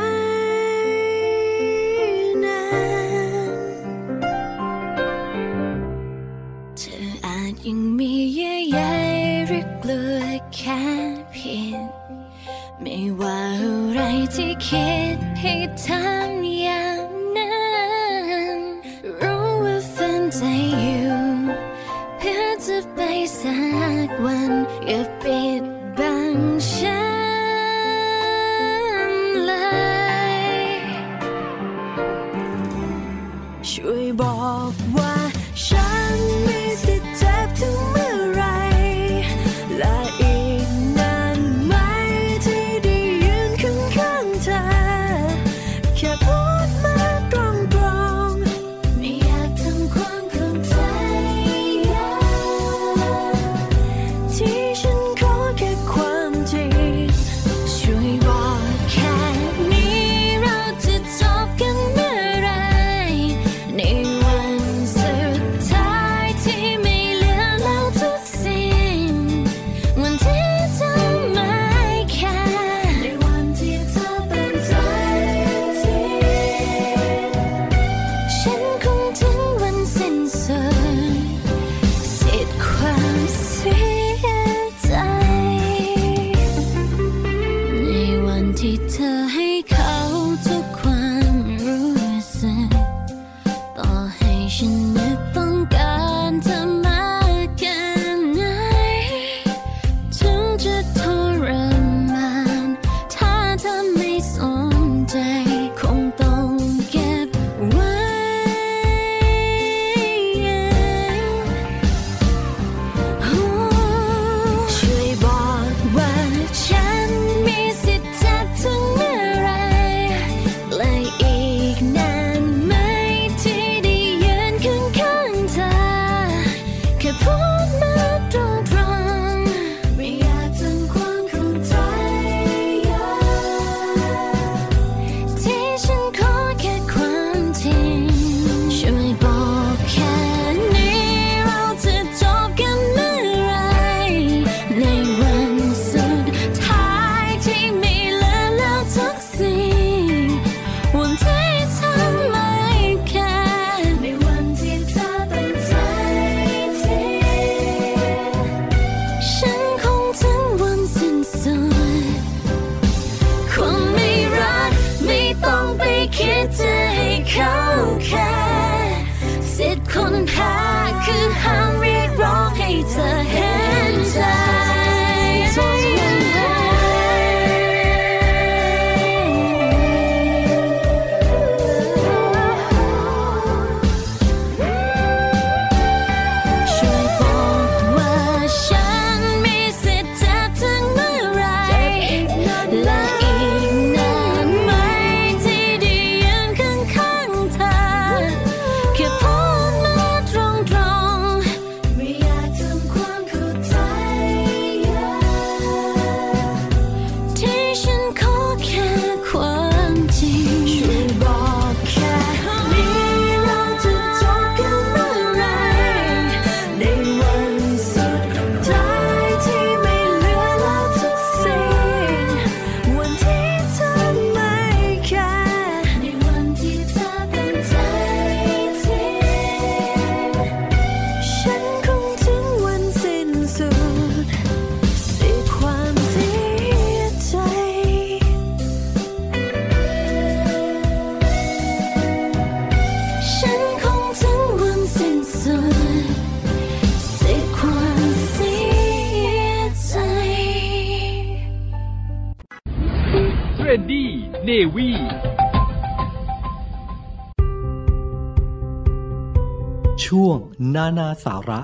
Speaker 6: นานาสาระ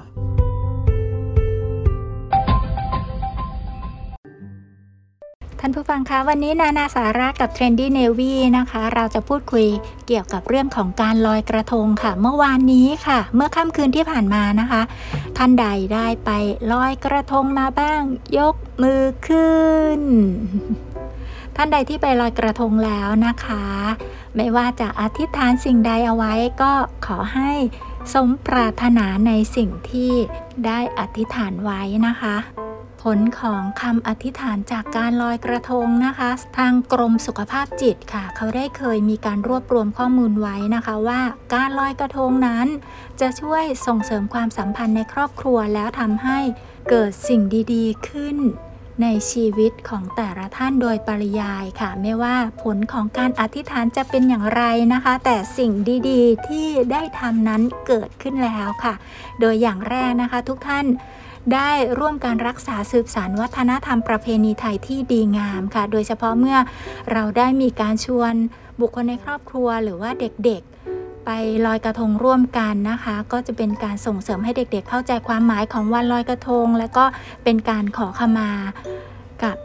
Speaker 6: ท่าน
Speaker 3: ผู้ฟังคะวันนี้นานาสาระกับ Trendy Navy นะคะ เราจะพูดคุยเกี่ยวกับเรื่องของการลอยกระทงค่ะ เมื่อวานนี้ค่ะ เมื่อค่ำคืนที่ผ่านมานะคะ ท่านใดได้ไปลอยกระทงมาบ้าง ยกมือขึ้น ท่านใดที่ไปลอยกระทงแล้วนะคะไม่ว่าจะอธิษฐานสิ่งใดเอาไว้ก็ขอให้ สมปรารถนาในสิ่งที่ได้อธิษฐานไว้นะคะ ผลของคำอธิษฐานจากการลอยกระทงนะคะ ทางกรมสุขภาพจิตค่ะ เขาได้เคยมีการรวบรวมข้อมูลไว้นะคะว่าการลอยกระทงนั้น จะช่วยส่งเสริมความสัมพันธ์ในครอบครัวแล้วทำให้เกิดสิ่งดีๆ ขึ้น ในชีวิตของแต่ละท่านโดยปริยายค่ะ ไม่ว่าผลของการอธิษฐานจะเป็นอย่างไรนะคะ แต่สิ่งดีๆ ที่ได้ทำนั้นเกิดขึ้นแล้วค่ะ โดยอย่างแรกนะคะ ทุกท่านได้ร่วมการรักษาสืบสานวัฒนธรรมประเพณีไทยที่ดีงามค่ะ โดยเฉพาะเมื่อเราได้มีการชวนบุคคลในครอบครัวหรือว่าเด็กๆ ไปลอยกระทงร่วมกันนะคะ ก็จะเป็นการส่งเสริมให้เด็กๆเข้าใจความหมายของวันลอยกระทง และก็เป็นการขอขมากับ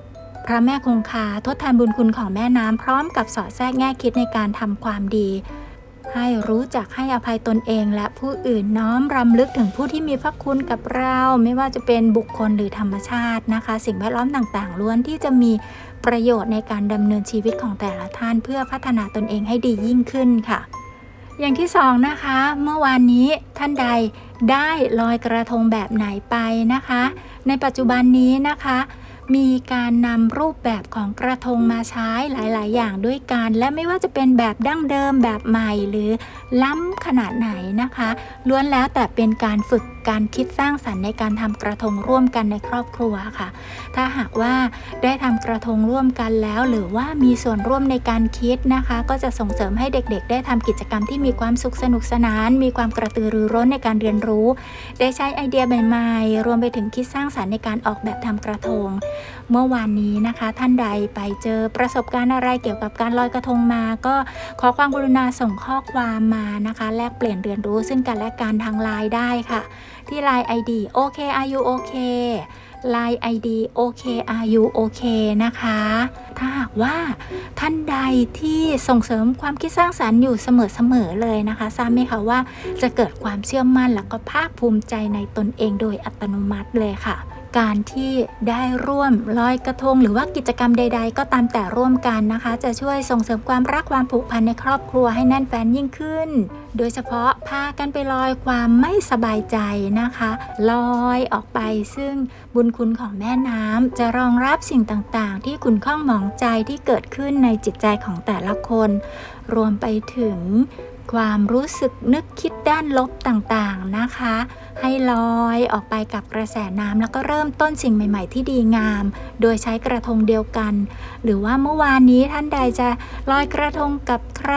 Speaker 3: พระแม่คงคาทดแทนบุญคุณของแม่น้ำพร้อมกับสอดแทรกแง่คิดในการทำความดี ให้รู้จักให้อภัยตนเองและผู้อื่นน้อมรำลึกถึงผู้ที่มีพระคุณกับเรา ไม่ว่าจะเป็นบุคคลหรือธรรมชาตินะคะ สิ่งแวดล้อมต่างๆ ล้วนที่จะมีประโยชน์ในการดำเนินชีวิตของแต่ละท่าน เพื่อพัฒนาตนเองให้ดียิ่งขึ้นค่ะ อย่างที่สองนะคะ เมื่อวานนี้ท่านใดได้ลอยกระทงแบบไหนไปนะคะ ในปัจจุบันนี้นะคะ มีการนำรูปแบบของกระทงมาใช้หลาย ๆ อย่างด้วยกัน และไม่ว่าจะเป็นแบบดั้งเดิมแบบใหม่หรือล้ำขนาดไหนนะคะ ล้วนแล้วแต่เป็นการฝึกการคิดสร้างสรรค์ในการทำกระทงร่วมกันในครอบครัวค่ะ ถ้าหากว่าได้ทำกระทงร่วมกันแล้ว หรือว่ามีส่วนร่วมในการคิดนะคะ ก็จะส่งเสริมให้เด็ก ๆ ได้ทำกิจกรรมที่มีความสุขสนุกสนาน มีความกระตือรือร้นในการเรียนรู้ ได้ใช้ไอเดียใหม่ ๆ รวมไปถึงคิดสร้างสรรค์ในการออกแบบทำกระทงเมื่อวานนี้นะคะ ท่านใดไปเจอประสบการณ์อะไรเกี่ยวกับการลอยกระทงมา ก็ขอความกรุณาส่งข้อความมานะคะ แลกเปลี่ยนเรียนรู้ซึ่งกันและกันทางไลน์ได้ค่ะ ที่ Line ID โอเค are you okay Line ID โอเค are you OK นะคะ ถ้าหากว่าท่านใดที่ส่งเสริมความคิดสร้างสรรค์อยู่เสมอๆเลยนะคะ ทราบไหมคะว่าจะเกิดความเชื่อมั่นแล้วก็ภาคภูมิใจในตนเองโดยอัตโนมัติเลยค่ะ การที่ได้ร่วมลอยกระทง หรือว่ากิจกรรมใด ๆ ก็ตามแต่ร่วมกันนะคะ จะช่วยส่งเสริมความรักความผูกพันในครอบครัวให้แน่นแฟ้นยิ่งขึ้น โดยเฉพาะพากันไปลอยความไม่สบายใจนะคะ ลอยออกไปซึ่งบุญคุณของแม่น้ำจะรองรับสิ่งต่างๆ ที่คุณข้องหมองใจที่เกิดขึ้นในจิตใจของแต่ละคน รวมไปถึง ความรู้สึกนึกคิดด้านลบต่างๆนะคะ ให้ลอยออกไปกับกระแสน้ำแล้วก็เริ่มต้นสิ่งใหม่ ๆ ที่ดีงาม โดยใช้กระทงเดียวกัน หรือว่าเมื่อวานนี้ท่านใดจะลอยกระทงกับใคร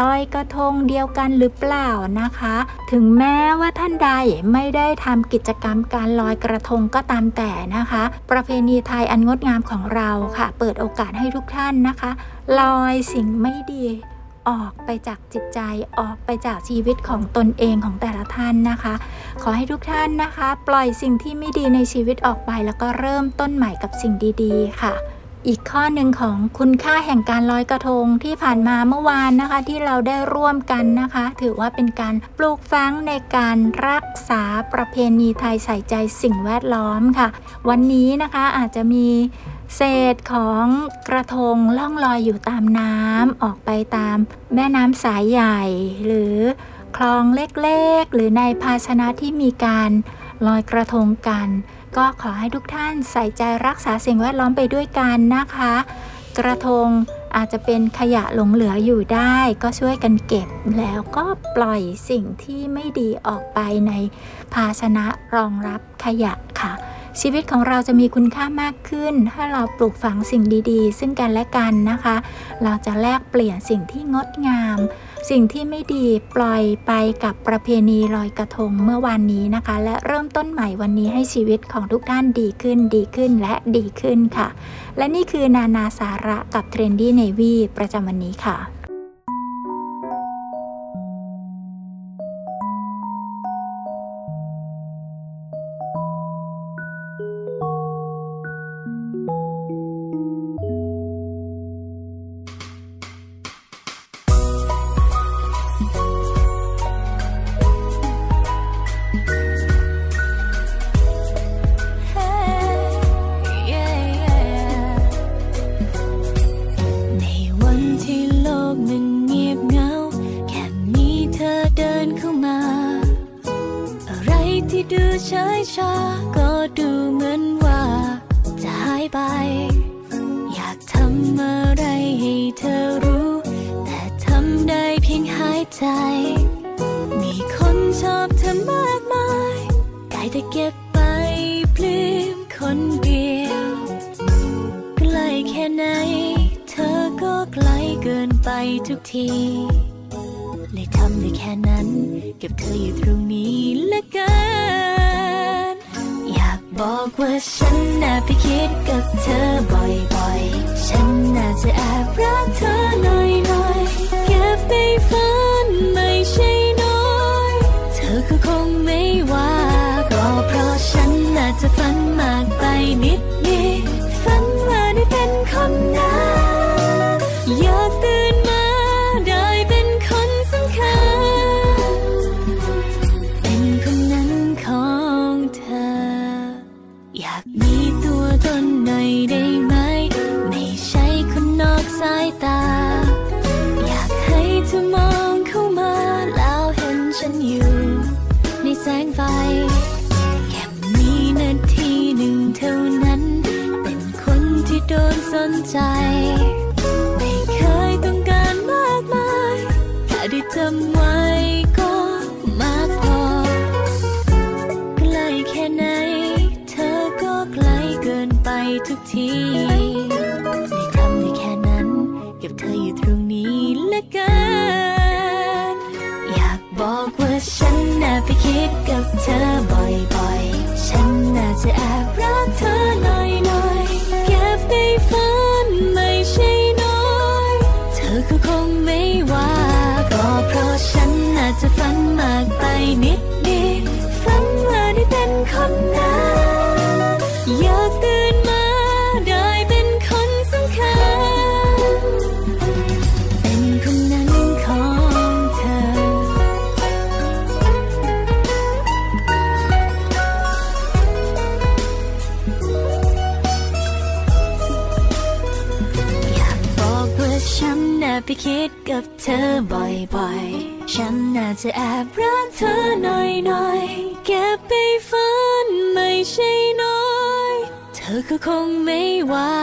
Speaker 3: ลอยกระทงเดียวกันหรือเปล่านะคะ ถึงแม้ว่าท่านใดไม่ได้ทำกิจกรรมการลอยกระทงก็ตามแต่นะคะ ประเพณีไทยอันงดงามของเราค่ะ เปิดโอกาสให้ทุกท่านนะคะ ลอยสิ่งไม่ดี ออกไปจากจิตใจออกไปจากชีวิตของตนเองของแต่ละท่านนะคะ ขอให้ทุกท่านนะคะ ปล่อยสิ่งที่ไม่ดีในชีวิตออกไป แล้วก็เริ่มต้นใหม่กับสิ่งดีๆ ค่ะอีกข้อหนึ่งของคุณค่าแห่งการลอยกระทงที่ผ่านมาเมื่อวานนะคะ ที่เราได้ร่วมกันนะคะ ถือว่าเป็นการปลูกฝังในการรักษาประเพณีไทยใส่ใจสิ่งแวดล้อมค่ะ วันนี้นะคะอาจจะมี เศษของกระทงล่องลอยอยู่ตามน้ำออกไปตามแม่น้ำสายใหญ่ หรือคลองเล็กๆ หรือในภาชนะที่มีการลอยกระทงกัน ก็ขอให้ทุกท่านใส่ใจรักษาสิ่งแวดล้อมไปด้วยกันนะคะ กระทงอาจจะเป็นขยะหลงเหลืออยู่ได้ ก็ช่วยกันเก็บแล้วก็ปล่อยสิ่งที่ไม่ดีออกไปในภาชนะรองรับขยะค่ะ ชีวิตของเราจะมีคุณค่ามากขึ้น ถ้าเราปลูกฝังสิ่งดีๆ ซึ่งกันและกันนะคะ เราจะแลกเปลี่ยนสิ่งที่งดงาม สิ่งที่ไม่ดีปล่อยไปกับประเพณีลอยกระทงเมื่อวานนี้นะคะ และเริ่มต้นใหม่วันนี้ให้ชีวิตของทุกท่านดีขึ้นดีขึ้นและดีขึ้นค่ะ และนี่คือนานาสาระกับเทรนดี้เนวีประจำวันนี้ค่ะ
Speaker 6: กับเธอบ่อยๆ ฉันน่าจะแอบรักเธอหน่อยๆ เก็บในฝันไม่ใช่น้อย เธอก็คงไม่ว่า ก็เพราะฉันน่าจะฝันมากไปนิด ธอบ่อยๆ ฉันน่าจะแอบรักเธอหน่อยๆ เก็บไปฝันไม่ใช่น้อย เธอก็คงไม่ว่า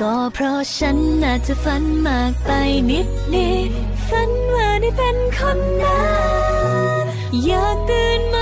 Speaker 6: ก็เพราะฉันน่าจะฝันมากไปนิดนิดฝันว่าได้เป็นคนนั้นอยากตื่นมา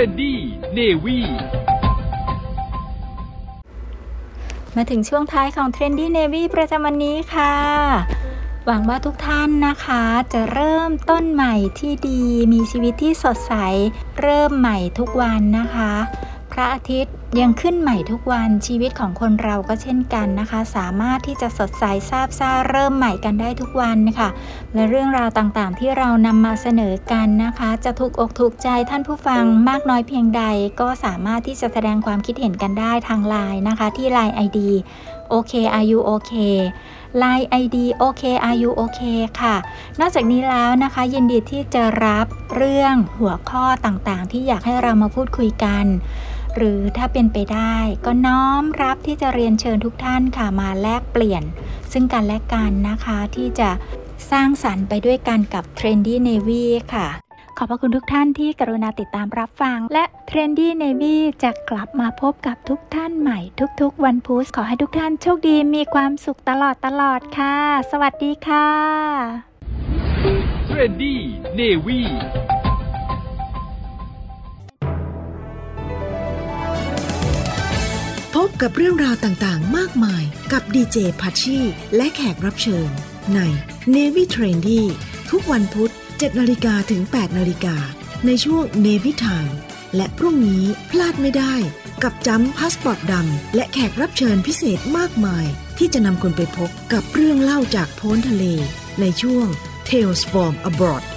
Speaker 2: รนดี้เนวี
Speaker 3: มาถึงช่วงท้ายของ Trendy Navy ประจำวันนี้ค่ะ หวังว่าทุกท่านนะคะ จะเริ่มต้นใหม่ที่ดี มีชีวิตที่สดใส เริ่มใหม่ทุกวันนะคะ พระอาทิตย์ ยังขึ้นใหม่ทุกวันชีวิตของคนเราก็เช่นกันนะคะ สามารถที่จะสดใสซาบซ่าเริ่มใหม่กันได้ทุกวันนะคะและเรื่องราวต่างๆ ที่เรานำมาเสนอกันนะคะ จะถูกอกถูกใจท่านผู้ฟังมากน้อยเพียงใด ก็สามารถที่จะแสดงความคิดเห็นกันได้ทางไลน์นะคะ ที่ Line ID โอเคอายุโอเค Line ID โอเคอายุโอเคค่ะ นอกจากนี้แล้วนะคะ ยินดีที่จะรับเรื่องหัวข้อต่างๆ ที่อยากให้เรามาพูดคุยกัน หรือถ้าเป็นไปได้ก็น้อมรับที่จะเรียนเชิญทุกท่านค่ะมาแลกเปลี่ยน ซึ่งกันและกันนะคะที่จะสร้างสรรค์ไปด้วยกันกับ Trendy Navy ค่ะ ขอบพระคุณทุกท่านที่กรุณาติดตามรับฟัง และ Trendy Navy จะกลับมาพบกับทุกท่านใหม่ทุกๆ วันพุธขอให้ทุกท่านโชคดีมีความสุขตลอดตลอดค่ะ สวัสดีค่ะ
Speaker 2: เท
Speaker 12: พบกับเรื่องราวต่างๆ มากมายกับดีเจพัชชีและแขกรับเชิญ ใน Navy Trendy ทุกวันพุธ7นาฬิกาถึง8นาฬิกาในช่วง Navy Time และพรุ่งนี้พลาดไม่ได้ กับจำพาสปอร์ตดำและแขกรับเชิญพิเศษมากมาย ที่จะนำคุณไปพบกับเรื่องเล่าจากโพ้นทะเล ในช่วง Tales from Abroad "